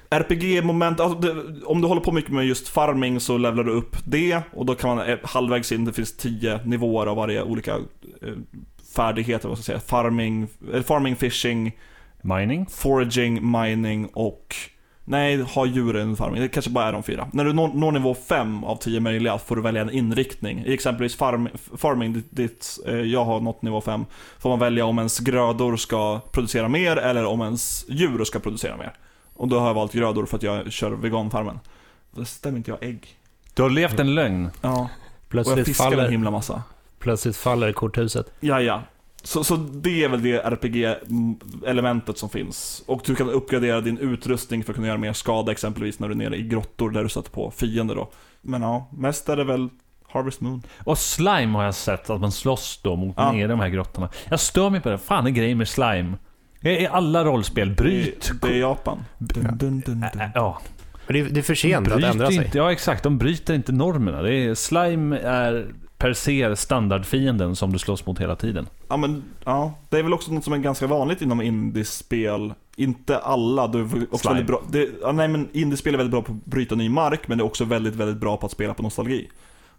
RPG-moment, alltså om du håller på mycket med just farming så levlar du upp det och då kan man eh, halvvägs in, det finns tio nivåer av varje olika eh, färdigheter, vad ska jag säga, farming, eh, farming, fishing, mining, foraging, mining och Nej, ha djuren farming. Det kanske bara är de fyra. När du når, når nivå 5 av 10 möjliga får du välja en inriktning. I exempelvis farm, farming, dit, eh, jag har nått nivå 5, får man välja om ens grödor ska producera mer eller om ens djur ska producera mer. Och då har jag valt grödor för att jag kör veganfarmen. Det stämmer inte jag ägg. Du har levt en lögn. Ja. Plötsligt och jag fiskar faller, en himla massa. Plötsligt faller korthuset. Ja, ja. Så, så det är väl det RPG-elementet som finns. Och du kan uppgradera din utrustning för att kunna göra mer skada exempelvis när du är nere i grottor där du sätter på fiender då. Men ja, mest är det väl Harvest Moon. Och slime har jag sett att man slåss då mot ja. nere i de här grottorna. Jag stör mig på det. Fan är grejen med slime? I alla rollspel, bryt. Det, det är Japan. Dun, dun, dun, ja. Det är, det är för sent att ändra sig. Inte, ja, exakt. De bryter inte normerna. Det är, slime är per se standardfienden som du slåss mot hela tiden. Ja, men ja, det är väl också något som är ganska vanligt inom indiespel. Inte alla, du är också väldigt bra, det, ja, nej men indiespel är väldigt bra på att bryta ny mark, men det är också väldigt, väldigt bra på att spela på nostalgi.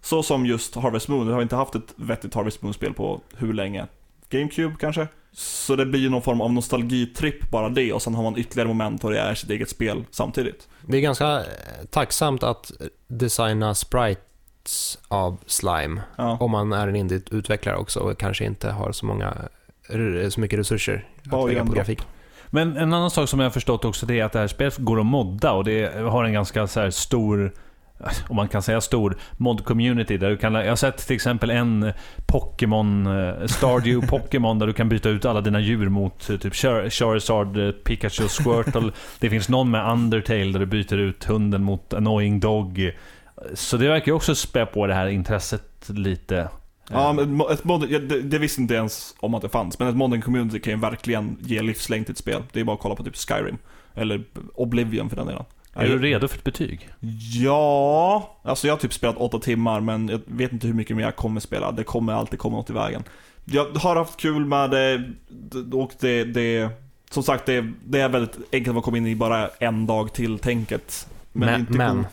Så som just Harvest Moon, vi har inte haft ett vettigt Harvest Moon-spel på hur länge? GameCube kanske? Så det blir ju någon form av nostalgitripp bara det och sen har man ytterligare moment och det är sitt eget spel samtidigt. Det är ganska tacksamt att designa sprite av slime. Ja. Om man är en indie-utvecklare också och kanske inte har så, många, så mycket resurser att lägga på grafik. Men en annan sak som jag har förstått också det är att det här spelet går att modda och det har en ganska så stor om man kan säga stor mod-community. Där du kan, jag har sett till exempel en Pokémon, eh, Stardew Pokémon, där du kan byta ut alla dina djur mot eh, typ Charizard, eh, Pikachu, Squirtle. Det finns någon med Undertale där du byter ut hunden mot Annoying Dog. Så det verkar ju också spä på det här intresset lite. Ja, men ett mod, det, det visste inte ens om att det fanns, men ett modern community kan ju verkligen ge livslängd till ett spel. Det är bara att kolla på typ Skyrim. Eller Oblivion för den delen. Är du redo för ett betyg? Ja, alltså jag har typ spelat åtta timmar men jag vet inte hur mycket mer jag kommer spela. Det kommer alltid komma något i vägen. Jag har haft kul med det och det, det som sagt det, det är väldigt enkelt att komma in i bara en dag till tänket. Men, men inte men.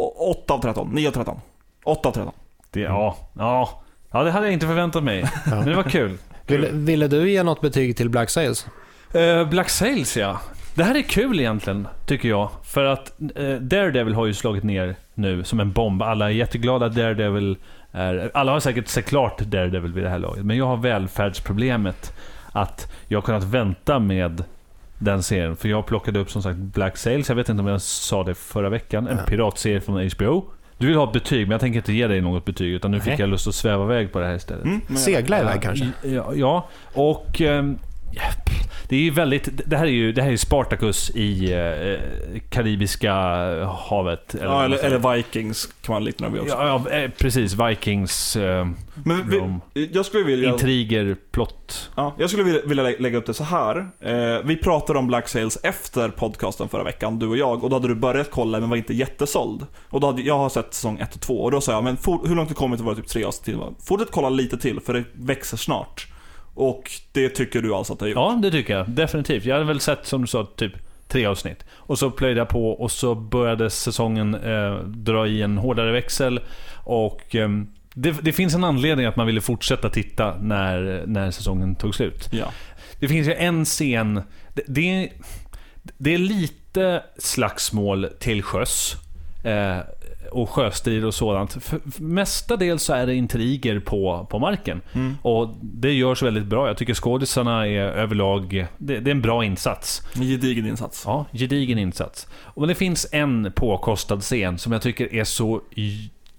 8 av 13, 9 av 13. 8 av 13. Det, ja, ja. ja, det hade jag inte förväntat mig. Men det var kul. Ville, ville du ge något betyg till Black Sails? Uh, Black Sails ja. Det här är kul egentligen, tycker jag. För att uh, Daredevil har ju slagit ner nu som en bomb. Alla är jätteglada att Daredevil är... Alla har säkert sett klart Daredevil vid det här laget. Men jag har välfärdsproblemet att jag har kunnat vänta med den serien. För jag plockade upp som sagt Black Sails, jag vet inte om jag sa det förra veckan. En piratserie från HBO. Du vill ha ett betyg, men jag tänker inte ge dig något betyg. Utan nu fick Nej. jag lust att sväva iväg på det här istället. Mm, Segla iväg kanske? Ja, ja. och... ja, det är ju väldigt... Det här är ju, det här är ju Spartacus i eh, Karibiska havet. Ja, eller, man säger. eller Vikings kan man likna vid också. Ja, ja, eh, precis. Vikings, eh, Men vi, jag skulle vilja... intriger, plott. Ja, jag skulle vilja, vilja lä- lägga upp det så här. Eh, vi pratade om Black Sails efter podcasten förra veckan, du och jag, och då hade du börjat kolla men var inte jättesåld. Och då hade, jag har sett säsong 1 och 2, och då sa jag, men for, hur långt det kommit var det typ tre avsnitt till? Fortsätt kolla lite till, för det växer snart. Och det tycker du alltså att det har gjort? Ja, det tycker jag. Definitivt. Jag hade väl sett, som du sa, typ tre avsnitt. Och så plöjde jag på och så började säsongen eh, dra i en hårdare växel. Och ehm, det, det finns en anledning att man ville fortsätta titta när, när säsongen tog slut. Ja. Det finns ju en scen, det, det, är, det är lite slagsmål till sjöss. Eh, och sjöstrid och sådant. För, för mestadels så är det intriger på, på marken. Mm. Och det görs väldigt bra. Jag tycker skådisarna är överlag... Det, det är en bra insats. En gedigen insats. Ja, gedigen insats. Men det finns en påkostad scen som jag tycker är så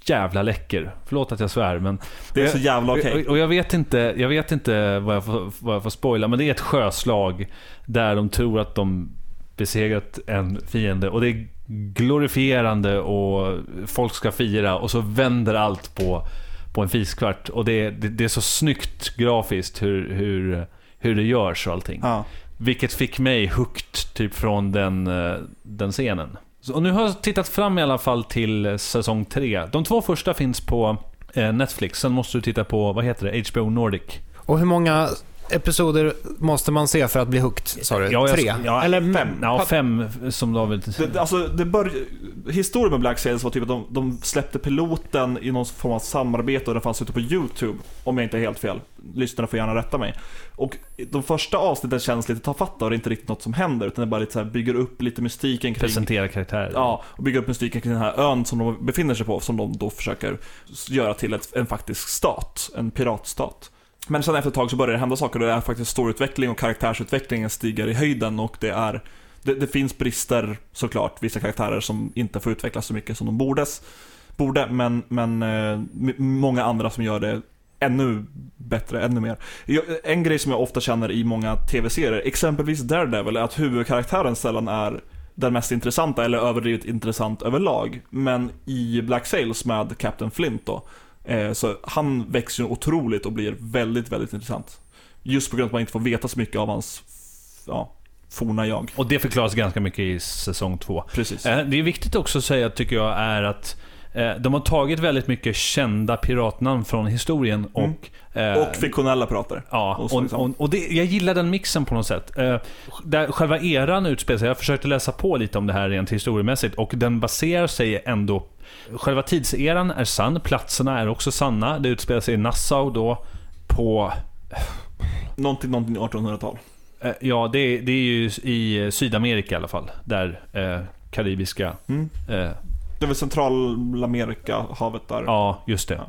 jävla läcker. Förlåt att jag svär, men... Det är så jävla okej. Och, och jag vet inte, jag vet inte vad, jag får, vad jag får spoila, men det är ett sjöslag där de tror att de besegrat en fiende. Och det glorifierande och folk ska fira och så vänder allt på, på en fiskvart. Och det, det, det är så snyggt grafiskt hur, hur, hur det görs och allting. Ja. Vilket fick mig hooked typ från den, eh, den scenen. Så, och nu har jag tittat fram i alla fall till säsong 3. De två första finns på eh, Netflix. Sen måste du titta på, vad heter det? HBO Nordic. Och hur många episoder måste man se för att bli hooked, sa du? Ja, Tre? ja, Eller fem. Ja, fem som David... Det, alltså, det bör, historien med Black Sails var typ att de, de släppte piloten i någon form av samarbete och den fanns ute på YouTube. Om jag inte är helt fel. Lyssnarna får gärna rätta mig. Och de första avsnitten känns lite tafatta och det är inte riktigt något som händer utan det bara lite så här bygger upp lite mystiken kring Presentera karaktärer. Ja, och bygga upp mystiken kring den här ön som de befinner sig på, som de då försöker göra till ett, en faktisk stat, en piratstat. Men sen efter ett tag så börjar det hända saker och det är faktiskt storyutveckling och karaktärsutvecklingen stiger i höjden och det är det, det finns brister såklart, vissa karaktärer som inte får utvecklas så mycket som de bordes, borde, men, men eh, många andra som gör det ännu bättre, ännu mer. En grej som jag ofta känner i många tv-serier, exempelvis Daredevil, är att huvudkaraktären sällan är den mest intressanta, eller överdrivet intressant överlag. Men i Black Sails med Captain Flint då, så han växer ju otroligt och blir väldigt, väldigt intressant. Just på grund av att man inte får veta så mycket av hans, ja, forna jag. Och det förklaras ganska mycket i säsong två. Precis. Eh, Det är viktigt också att säga, tycker jag, är att eh, de har tagit väldigt mycket kända piratnamn från historien och... eh, Och fiktionella pratare. Ja, Och och, liksom. och, och det, jag gillar den mixen på något sätt. Eh, där själva eran utspelar sig, jag försökte läsa på lite om det här rent historiemässigt, och den baserar sig ändå... Själva tidseran är sann, platserna är också sanna. Det utspelar sig i Nassau då, på... Någonting, någonting 1800-tal. Eh, ja, det, det är ju i Sydamerika i alla fall, där eh, karibiska... Mm. Eh, Det är väl Centralamerika, havet där. Ja, just det.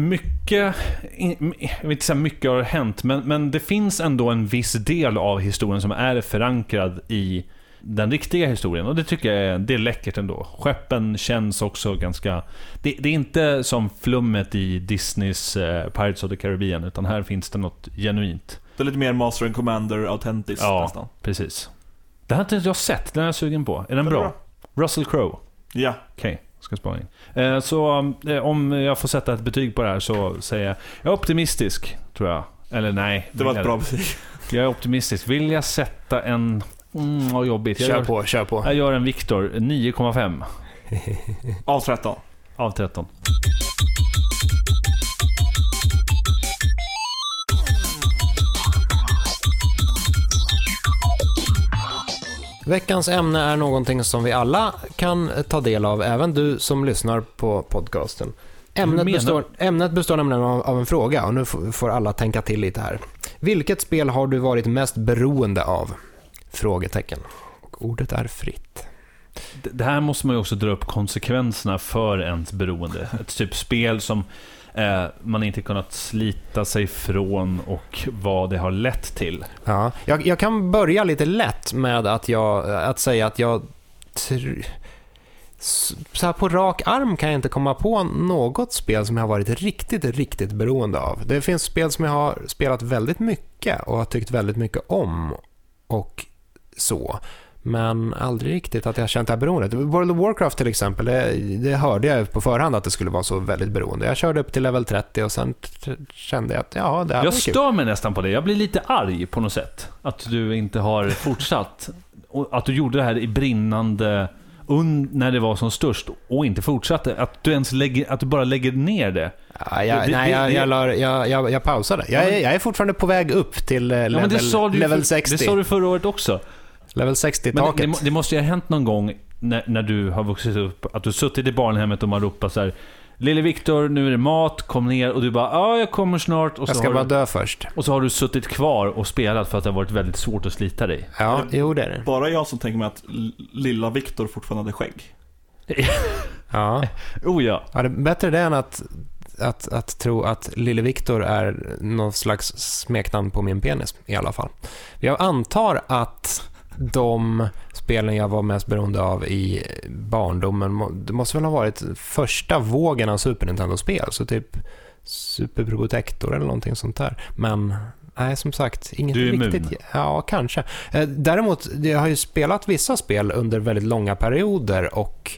Mycket, in- jag vill inte säga mycket har hänt, men, men det finns ändå en viss del av historien som är förankrad i den riktiga historien. Och det tycker jag är, det är läckert ändå. Skeppen känns också ganska... Det, det är inte som flummet i Disneys eh, Pirates of the Caribbean, utan här finns det något genuint. Det är lite mer Master and Commander autentiskt Ja. nästan. Precis. Det har inte jag sett, den är jag sugen på. Är den är bra? bra. Russell Crowe. Ja. Okej, ska spara in. Eh, så eh, om jag får sätta ett betyg på det här så säger jag, jag är optimistisk, tror jag. Eller nej. Det var ett bra betyg. Jag är optimistisk. Vill jag sätta en... Mm, vad jobbigt. Jag Kör gör, på, kör på. jag gör en Viktor, 9,5 Av 13. av 13. Veckans ämne är någonting som vi alla kan ta del av, även du som lyssnar på podcasten. Ämnet består, ämnet består nämligen av, av en fråga och nu får, alla tänka till lite här. Vilket spel har du varit mest beroende av? Frågetecken. Och ordet är fritt. Det här måste man ju också dra upp konsekvenserna för ens beroende. Ett typ spel som eh, man inte kunnat slita sig från och vad det har lett till. Ja, jag, jag kan börja lite lätt med att, jag, att säga att jag... Tr... så här på rak arm kan jag inte komma på något spel som jag har varit riktigt, riktigt beroende av. Det finns spel som jag har spelat väldigt mycket och har tyckt väldigt mycket om och så. Men aldrig riktigt att jag har känt det här beroendet. World of Warcraft till exempel, det, det hörde jag på förhand att det skulle vara så väldigt beroende. Jag körde upp till level 30 och sen kände jag att ja, det här Jag var kul. stör mig nästan på det. Jag blir lite arg på något sätt. Att du inte har fortsatt. Och att du gjorde det här i brinnande... Un, när det var som störst och inte fortsatte. Att du ens lägger, att du bara lägger ner det. Ja, jag, Det- nej, jag, det- jag, jag, jag, jag pausade. Jag, är- jag är fortfarande på väg upp till eh, Ja, level, ju level för, 60. det sa du förra året också. Level Men det, 60-taket. det, det måste ju ha hänt någon gång när, när du har vuxit upp, att du suttit i barnhemmet och man ropar så här Lille Viktor, nu är det mat, kom ner. Och du bara ja, jag kommer snart. Och så, jag ska har bara du, dö först. och så har du suttit kvar och spelat för att det har varit väldigt svårt att slita dig. Ja, jo det är det. Bara jag som tänker mig att lilla Viktor fortfarande hade skägg. Ja. Oh ja. ja, det är bättre det än att, att, att tro att Lille Viktor är någon slags smeknamn på min penis i alla fall. Jag antar att de spelen jag var mest beroende av i barndomen, det måste väl ha varit första vågen av Super Nintendo-spel, så typ Super Protector eller någonting sånt där. Men nej, som sagt, inget Du är immun. riktigt... Ja, kanske. Eh, Däremot, jag har ju spelat vissa spel under väldigt långa perioder och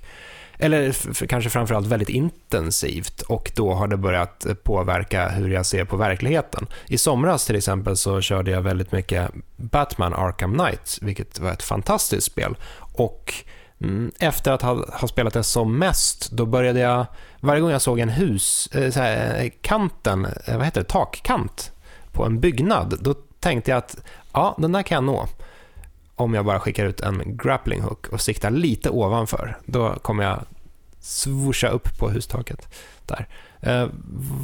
eller f- kanske framförallt väldigt intensivt och då har det börjat påverka hur jag ser på verkligheten. I somras till exempel så körde jag väldigt mycket Batman Arkham Knight, vilket var ett fantastiskt spel. Och mm, efter att ha, ha spelat det som mest, då började jag, varje gång jag såg en hus, eh, så här, kanten, eh, vad heter det, takkant på en byggnad, då tänkte jag att ja, den där kan jag nå om jag bara skickar ut en grappling hook och siktar lite ovanför. Då kommer jag swoosha upp på hustaket där. Eh,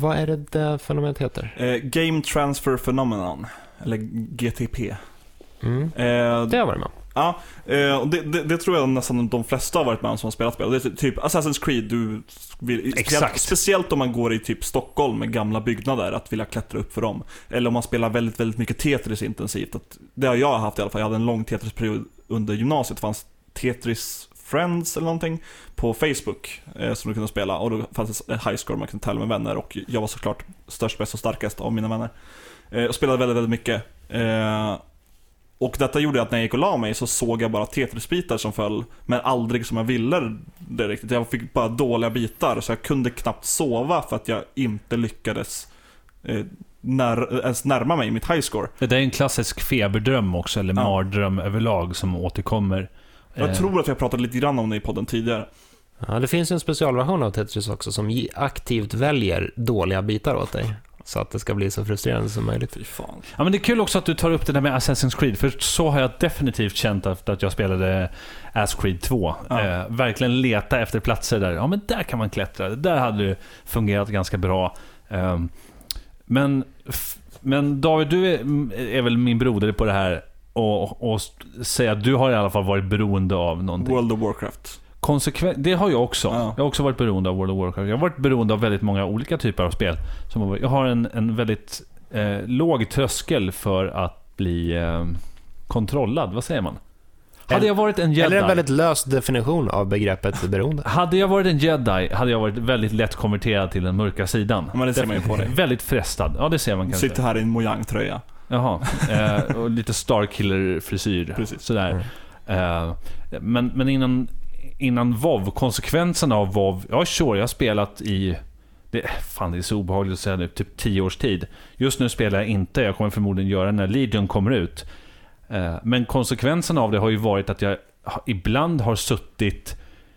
vad är det det fenomenet heter? Eh, Game Transfer Phenomenon, eller GTP. Mm. Eh, Det har jag varit med om. Ja, eh, och det, det, det tror jag nästan de flesta har varit med om som har spelat spel. Det är typ Assassin's Creed, du vill, Exakt. speciellt om man går i typ Stockholm med gamla byggnader, att vilja klättra upp för dem. Eller om man spelar väldigt, väldigt mycket Tetris intensivt. Att, det har jag haft i alla fall, jag hade en lång Tetris-period under gymnasiet. Det fanns Tetris Friends eller någonting på Facebook eh, som du kunde spela. Och då fanns det high score man kunde tävla med vänner och jag var såklart störst, bäst och starkast av mina vänner. Eh, och spelade väldigt, väldigt mycket. Eh, och detta gjorde att när jag gick och la mig så såg jag bara Tetris-bitar som föll, men aldrig som jag ville det riktigt. Jag fick bara dåliga bitar, så jag kunde knappt sova för att jag inte lyckades eh, när, ens närma mig mitt high score. Det är en klassisk feberdröm också, eller Ja. mardröm överlag, som återkommer. Jag Eh, tror att vi har pratat lite grann om det i podden tidigare. Ja, det finns ju en specialversion av Tetris också som aktivt väljer dåliga bitar åt dig. Så att det ska bli så frustrerande som möjligt. Fy fan. Ja, men det är kul också att du tar upp det där med Assassin's Creed, för så har jag definitivt känt efter att jag spelade Ass Creed 2. Ja. Eh, verkligen leta efter platser där, ja men där kan man klättra, det där hade det fungerat ganska bra. Ehm, men, men David, du är, är väl min broder på det här och, och säga att du har i alla fall varit beroende av någonting. World of Warcraft. Konsekven- det har jag också. Ja. Jag har också varit beroende av World of Warcraft. Jag har varit beroende av väldigt många olika typer av spel. Som jag har en, en väldigt eh, låg tröskel för att bli eh, kontrollad. Vad säger man? Hade jag varit en jedi, Eller en väldigt lös definition av begreppet beroende. hade jag varit en jedi hade jag varit väldigt lätt konverterad till den mörka sidan. Men det ser man ju på dig. Väldigt frestad. Ja, det ser man kanske. sitter här i en Mojang-tröja. Jaha. Eh, och lite Starkiller-frisyr. Sådär. Eh, men, men innan, innan WoW, konsekvenserna av WoW. Ja, sure, jag har spelat i... Det, fan, det är så obehagligt att säga nu. Typ 10 års tid. Just nu spelar jag inte. Jag kommer förmodligen göra det när Legion kommer ut. Eh, men konsekvenserna av det har ju varit att jag ibland har suttit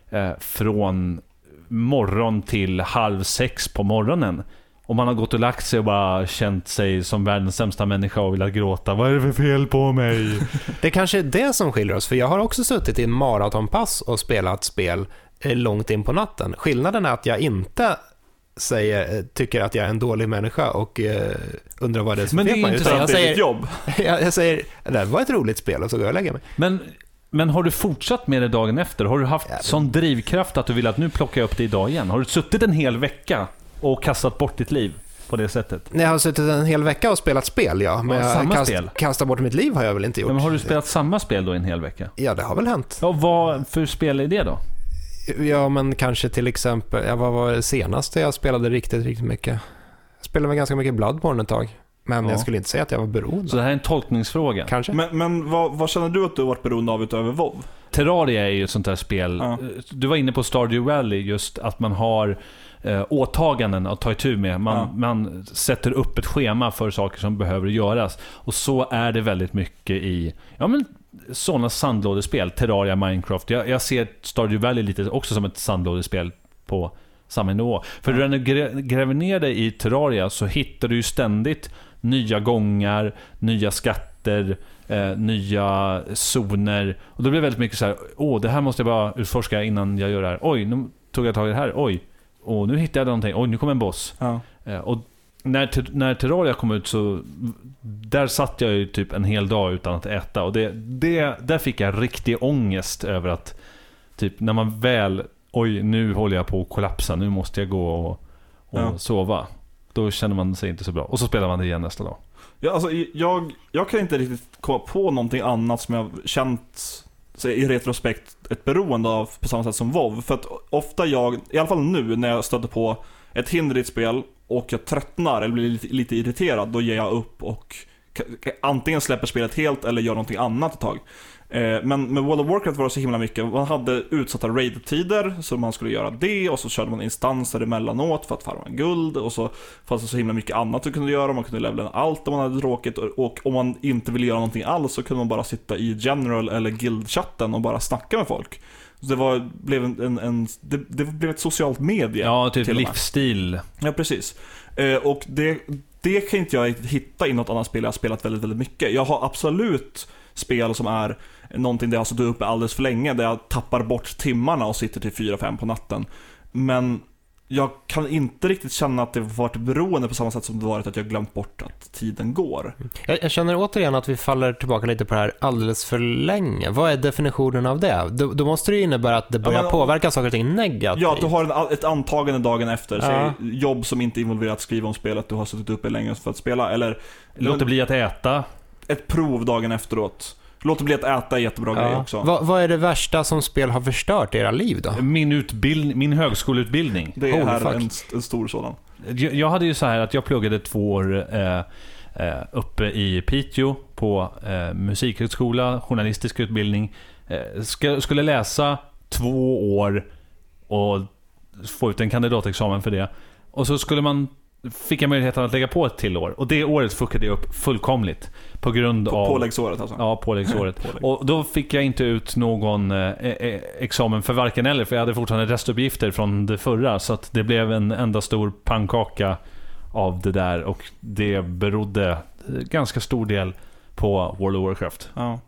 eh, från morgon till halv sex på morgonen. Och man har gått och lagt sig och bara känt sig som världens sämsta människa och velat gråta. Vad är det för fel på mig? Det kanske är det som skiljer oss, för jag har också suttit i en maratonpass och spelat spel eh, långt in på natten. Skillnaden är att jag inte säger, eh, tycker att jag är en dålig människa och eh, undrar vad det är som Men det är. Utan Det Jag säger, jobb. jag, jag säger, det var ett roligt spel och så går jag och lägger mig. Men, men har du fortsatt med det dagen efter? Har du haft Ja, men- sån drivkraft att du vill att nu plockar jag upp det idag igen? Har du suttit en hel vecka och kastat bort ditt liv på det sättet? Jag har suttit en hel vecka och spelat spel, ja. Men Ja, jag samma kast, spel. kastat bort mitt liv har jag väl inte gjort. Men har du spelat samma spel då en hel vecka? Ja, det har väl hänt. Ja, vad för spel är det då? Ja, men kanske till exempel, ja, vad var det senaste jag spelade riktigt, riktigt mycket? Jag spelade med ganska mycket Bloodborne ett tag. Men Ja. jag skulle inte säga att jag var beroende. Så det här är en tolkningsfråga. Kanske. Men, men vad, vad känner du att du har varit beroende av utöver WoW? Terraria är ju ett sånt där spel. Ja. Du var inne på Stardew Valley, just att man har eh, åtaganden att ta itu med. Man, Ja. man sätter upp ett schema för saker som behöver göras. Och så är det väldigt mycket i ja, men, sådana sandlådespel. Terraria, Minecraft. Jag, jag ser Stardew Valley lite också som ett sandlådespel på samma nivå. För när du grä- gräver ner dig i Terraria så hittar du ju ständigt nya gångar, nya skatter, eh, nya zoner. Och då blir det väldigt mycket så här, åh, det här måste jag bara utforska innan jag gör det här. Oj, nu tog jag tag i det här. Oj, och nu hittade jag någonting. Oj, nu kom en boss. Ja. Eh, och när, när Terraria kom ut så, där satt jag ju typ en hel dag utan att äta. Och det, det, där fick jag riktig ångest över att, typ när man väl, oj, nu håller jag på att kollapsa, nu måste jag gå och, och Ja. sova. Då känner man sig inte så bra. Och så spelar man det igen nästa dag. Ja, alltså, jag, jag kan inte riktigt komma på någonting annat som jag känt så i retrospekt ett beroende av på samma sätt som WoW. För att ofta jag, i alla fall nu när jag stöter på ett hinder i ett spel och jag tröttnar eller blir lite, lite irriterad, då ger jag upp och antingen släpper spelet helt eller gör någonting annat ett tag. Eh, Men med World of Warcraft var det så himla mycket, man hade utsatta raid-tider så man skulle göra det och så körde man instanser emellanåt för att farma guld och så fanns det så himla mycket annat du kunde göra, man kunde levla allt om man hade tråkigt och, om man inte ville göra någonting alls så kunde man bara sitta i general eller guild-chatten och bara snacka med folk. Så det var, blev en, en, en det, det blev ett socialt medie. Ja, typ livsstil. Ja, precis. Eh, och det, det kan inte jag hitta i något annat spel jag har spelat väldigt, väldigt mycket. Jag har absolut spel som är någonting där jag har suttit uppe alldeles för länge, där jag tappar bort timmarna och sitter till 4-5 på natten. Men jag kan inte riktigt känna att det varit beroende på samma sätt som det varit att jag glömt bort att tiden går. Jag, jag känner återigen att vi faller tillbaka lite på det här alldeles för länge. Vad är definitionen av det? Då, då måste det ju innebära att det börjar men- påverka saker och ting negativt. Ja, att du har en, ett antagande dagen efter, Ja. säg jobb som inte involverar att skriva om spelet, du har suttit uppe länge för att spela, eller Låter bli att äta. ett prov dagen efteråt. Låter bli att äta är jättebra grej också. Vad, vad är det värsta som spel har förstört i era liv då? Min, utbild, min högskoleutbildning. Det Holy är fuck. en, en stor sådan. Jag, jag hade ju så här att jag pluggade två år eh, eh, uppe i Piteå på eh, musikhögskola, journalistisk utbildning. Eh, ska, skulle läsa två år och få ut en kandidatexamen för det. Och så skulle man, fick jag möjligheten att lägga på ett till år. Och det året fuckade jag upp fullkomligt. På grund På, av... påläggsåret alltså. Ja, påläggsåret. Pålägg. Och då fick jag inte ut någon eh, eh, examen för varken eller, för jag hade fortfarande restuppgifter från det förra. Så att det blev en enda stor pannkaka av det där och det berodde eh, ganska stor del på World of Warcraft. Ja.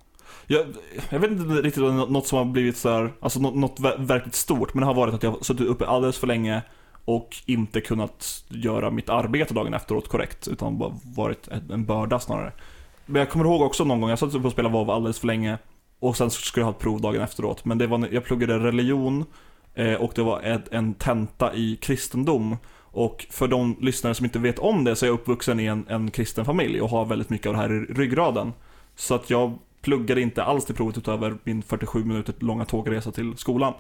Jag, jag vet inte riktigt om det är något som har blivit så här, alltså något, något ver- verkligt stort, men det har varit att jag har suttit uppe alldeles för länge och inte kunnat göra mitt arbete dagen efteråt korrekt, utan bara varit en börda snarare. Men jag kommer ihåg också någon gång, jag satt uppe och spelade WoW alldeles för länge och sen skulle jag ha ett prov dagen efteråt, men det var, jag pluggade religion eh, och det var ett, en tenta i kristendom. Och för de lyssnare som inte vet om det så är jag uppvuxen i en, en kristen familj och har väldigt mycket av det här i ryggraden. Så att jag pluggade inte alls till provet utöver min 47 minuter långa tågresa till skolan.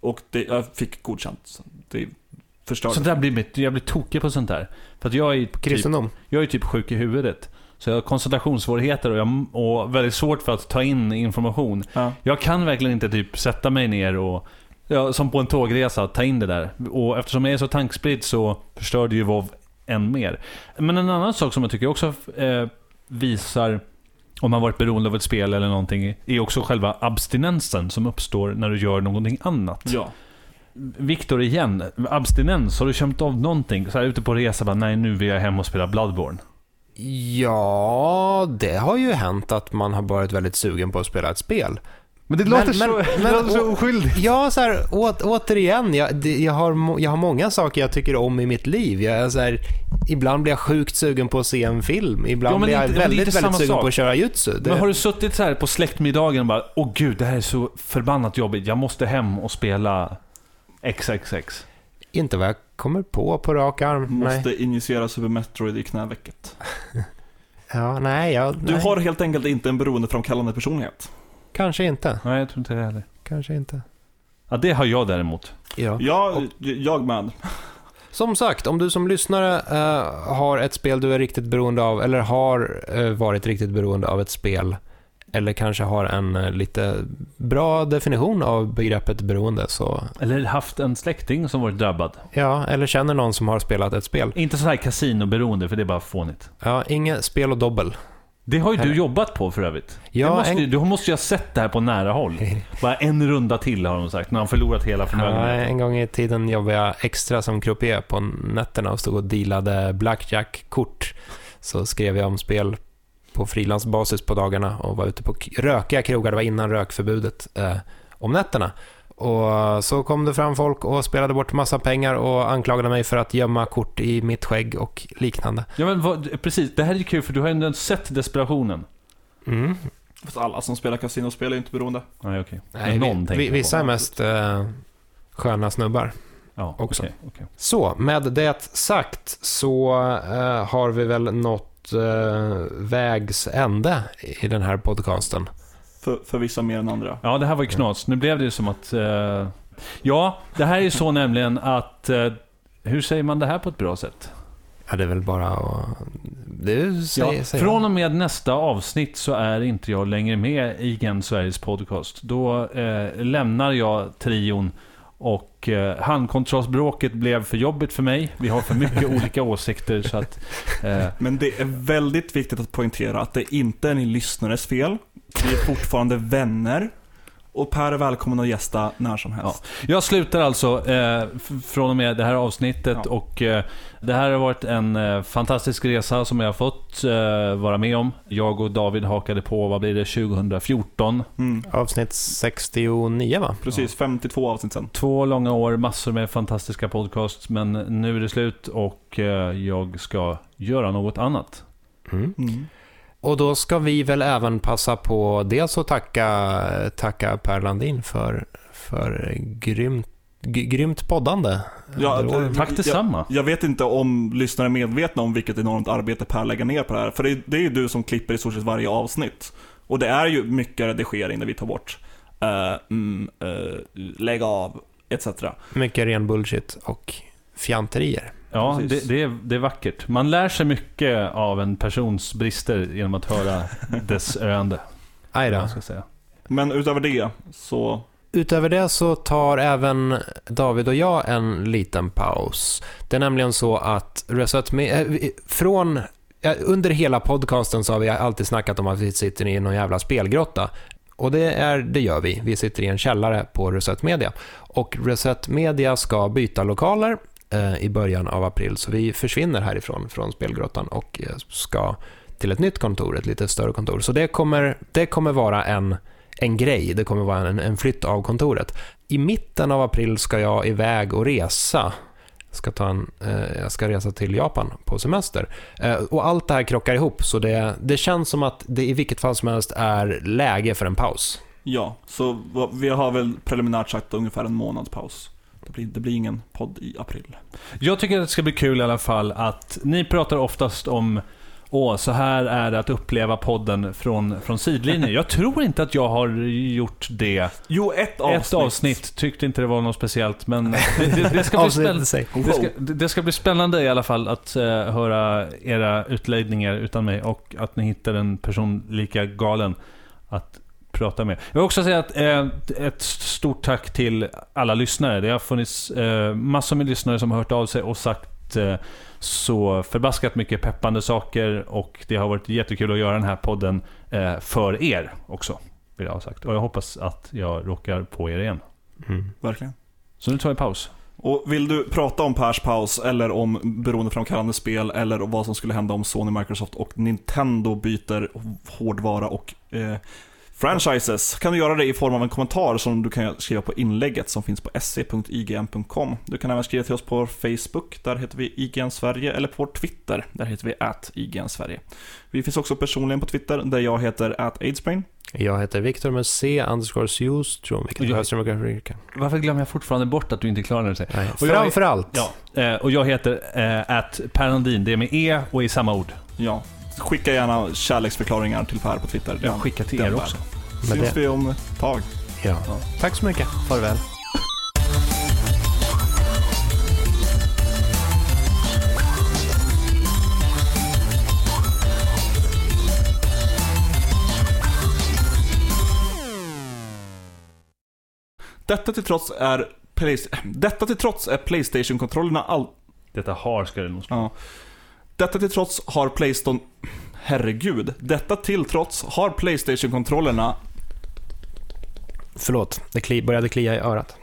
Och det, jag fick godkänt. Så det förstörde. Sånt där blir mitt, jag blir tokig på sånt där. För att jag är, typ, jag är typ sjuk i huvudet. Så jag har koncentrationssvårigheter och, jag, och väldigt svårt för att ta in information. Ja. Jag kan verkligen inte typ sätta mig ner och, ja, som på en tågresa, ta in det där. Och eftersom jag är så tankspridd så förstör det ju WoW än mer. Men en annan sak som jag tycker också eh, visar om man varit beroende av ett spel eller någonting, är också själva abstinensen som uppstår när du gör någonting annat. ja. Viktor igen, abstinens, har du känt av någonting? Så här ute på resa, bara, nej nu vill jag hem och spela Bloodborne. Ja, det har ju hänt att man har varit väldigt sugen på att spela ett spel. Men det låter, men- så, det men- låter så oskyldigt. Ja, så här, å, återigen, jag, det, jag, har, jag har många saker jag tycker om i mitt liv. Jag är så här, ibland blir jag sjukt sugen på att se en film. Ibland Ja, blir jag inte- det väldigt, väldigt sugen sak. på att köra jutsu. Det, Men har du suttit så här på släktmiddagen och bara, åh gud, det här är så förbannat jobbigt, jag måste hem och spela XXX. Inte vad jag kommer på på rak arm. Nej. Måste injicera Super Metroid i knävecket. Ja, nej, jag, Du nej. har helt enkelt inte en beroendeframkallande personlighet. Kanske inte. Nej, jag tror inte det heller. Kanske inte. Ja, det har jag däremot. Ja. Ja, jag med. Som sagt, om du som lyssnare eh, har ett spel du är riktigt beroende av, eller har eh, varit riktigt beroende av ett spel, eller kanske har en eh, lite bra definition av begreppet beroende, så Eller haft en släkting som varit drabbad. ja, eller känner någon som har spelat ett spel. Inte så här kasinoberoende, för det är bara fånigt. Ja, inget spel och dobbel. Det har ju Eller- du jobbat på för övrigt. Ja, måste, en- Du måste ju ha sett det här på nära håll. Bara en runda till har de sagt, när han förlorat hela Ja, förmögenheten. en gång i tiden jobbade jag extra som croupier på nätterna och stod och dealade blackjack-kort. Så skrev jag om spel på frilansbasis på dagarna och var ute på rökiga krogar, det var innan rökförbudet, eh, om nätterna. Och så kom det fram folk och spelade bort massa pengar och anklagade mig för att gömma kort i mitt skägg och liknande. Ja, men vad, precis. Det här är ju kul, för du har ju ändå sett desperationen. Mm. Fast alla som spelar kasinospel är inte beroende. Nej, okej. Men någon vi, vi, vissa är mest eh, sköna snubbar. Ja, också. okej, okej. Så, med det sagt så eh, har vi väl nått eh, vägs ände i den här podcasten. För, för vissa mer än andra. Ja, det här var ju knas. Nu blev det ju som att... eh, ja, det här är ju så nämligen att... eh, hur säger man det här på ett bra sätt? Ja, det är väl bara att... Du säger, Ja, säger från och med nästa avsnitt så är inte jag längre med i Gen Sveriges podcast. Då eh, lämnar jag trion och eh, handkontrollsbråket blev för jobbigt för mig. Vi har för mycket olika åsikter så att... Eh, Men det är väldigt viktigt att poängtera att det inte är ni lyssnares fel. Vi är fortfarande vänner. Och Per är välkommen att gästa när som helst. Jag slutar alltså eh, från och med det här avsnittet Ja. och eh, det här har varit en eh, fantastisk resa som jag har fått eh, vara med om. Jag och David hakade på, vad blir det, 2014. Mm. Avsnitt 69 va? Precis, 52 avsnitt sen. Två långa år, massor med fantastiska podcasts, men nu är det slut och eh, jag ska göra något annat. Mm. Mm. Och då ska vi väl även passa på dels att tacka, tacka Per Landin för, för grymt, grymt poddande. Ja, det- Tack detsamma. Jag vet inte om lyssnare är medvetna om vilket enormt arbete Per lägger ner på det här. För det är, det är ju du som klipper i stort sett varje avsnitt. Och det är ju mycket redigering där vi tar bort uh, mm, uh, lägg av, etc. Mycket ren bullshit och fjanterier. Ja, det, det, är, det är vackert. Man lär sig mycket av en persons brister genom att höra dess öende. Aj då. ska säga. Men utöver det så, Utöver det så tar även David och jag en liten paus. Det är nämligen så att Reset äh, vi- från under hela podcasten så har vi alltid snackat om att vi sitter i någon jävla spelgrotta. Och det, är, det gör vi. Vi sitter i en källare på Reset Media. Och Reset Media ska byta lokaler eh, Eh, i början av april. Så vi försvinner härifrån, från spelgrottan och eh, ska till ett nytt kontor, ett lite större kontor. Så det kommer, det kommer vara en, en grej, det kommer vara en, en flytt av kontoret. I mitten av april ska jag iväg och resa. Jag ska, ta en, eh, jag ska resa till Japan på semester. Eh, och allt det här krockar ihop, så det, det känns som att det i vilket fall som helst är läge för en paus. ja. Så vi har väl preliminärt sagt ungefär en månads paus. Det blir, det blir ingen podd i april. Jag tycker att det ska bli kul i alla fall att ni pratar oftast om Åh, så här är det att uppleva podden från, från sidlinjen. Jag tror inte att jag har gjort det. Jo, ett avsnitt. Ett avsnitt tyckte inte det var något speciellt, men det, det, det, ska, bli spännande, det, ska, det det ska bli spännande i alla fall att eh, höra era utläggningar utan mig och att ni hittar en person lika galen att prata med. Jag vill också säga att, eh, ett stort tack till alla lyssnare. Det har funnits eh, massor med lyssnare som har hört av sig och sagt eh, så förbaskat mycket peppande saker och det har varit jättekul att göra den här podden eh, för er också. Vill jag ha sagt. Och jag hoppas att jag råkar på er igen. Mm. Verkligen. Så nu tar vi paus. Och vill du prata om Pers paus, eller om beroendeframkallande spel, eller om vad som skulle hända om Sony, Microsoft och Nintendo byter hårdvara och eh, franchises, kan du göra det i form av en kommentar som du kan skriva på inlägget som finns på se.ign.com. Du kan även skriva till oss på Facebook, där heter vi IGN Sverige, eller på Twitter, där heter vi at IGN Sverige. Vi finns också personligen på Twitter, där jag heter at Aidsbrain. Jag heter Viktor med C, underscore Sjustrom, vilket jag- behövs jag kan Varför glömmer jag fortfarande bort att du inte klarade dig? Nej, Och jag- Framför allt. Ja, eh, och jag heter eh, at Per Landin. Det är med E och i samma ord. Ja, skicka gärna kärleksförklaringar till Per på Twitter. Den, skicka till er också. Syns det... vi om ett tag. Ja. ja. Tack så mycket. Farväl. Detta till trots är Detta till trots är Playstation-kontrollerna all... Detta har ska det nog stå. Ja. Detta till trots har Playstation... Herregud. Detta till trots har Playstation-kontrollerna... Förlåt, det kli, började klia i örat.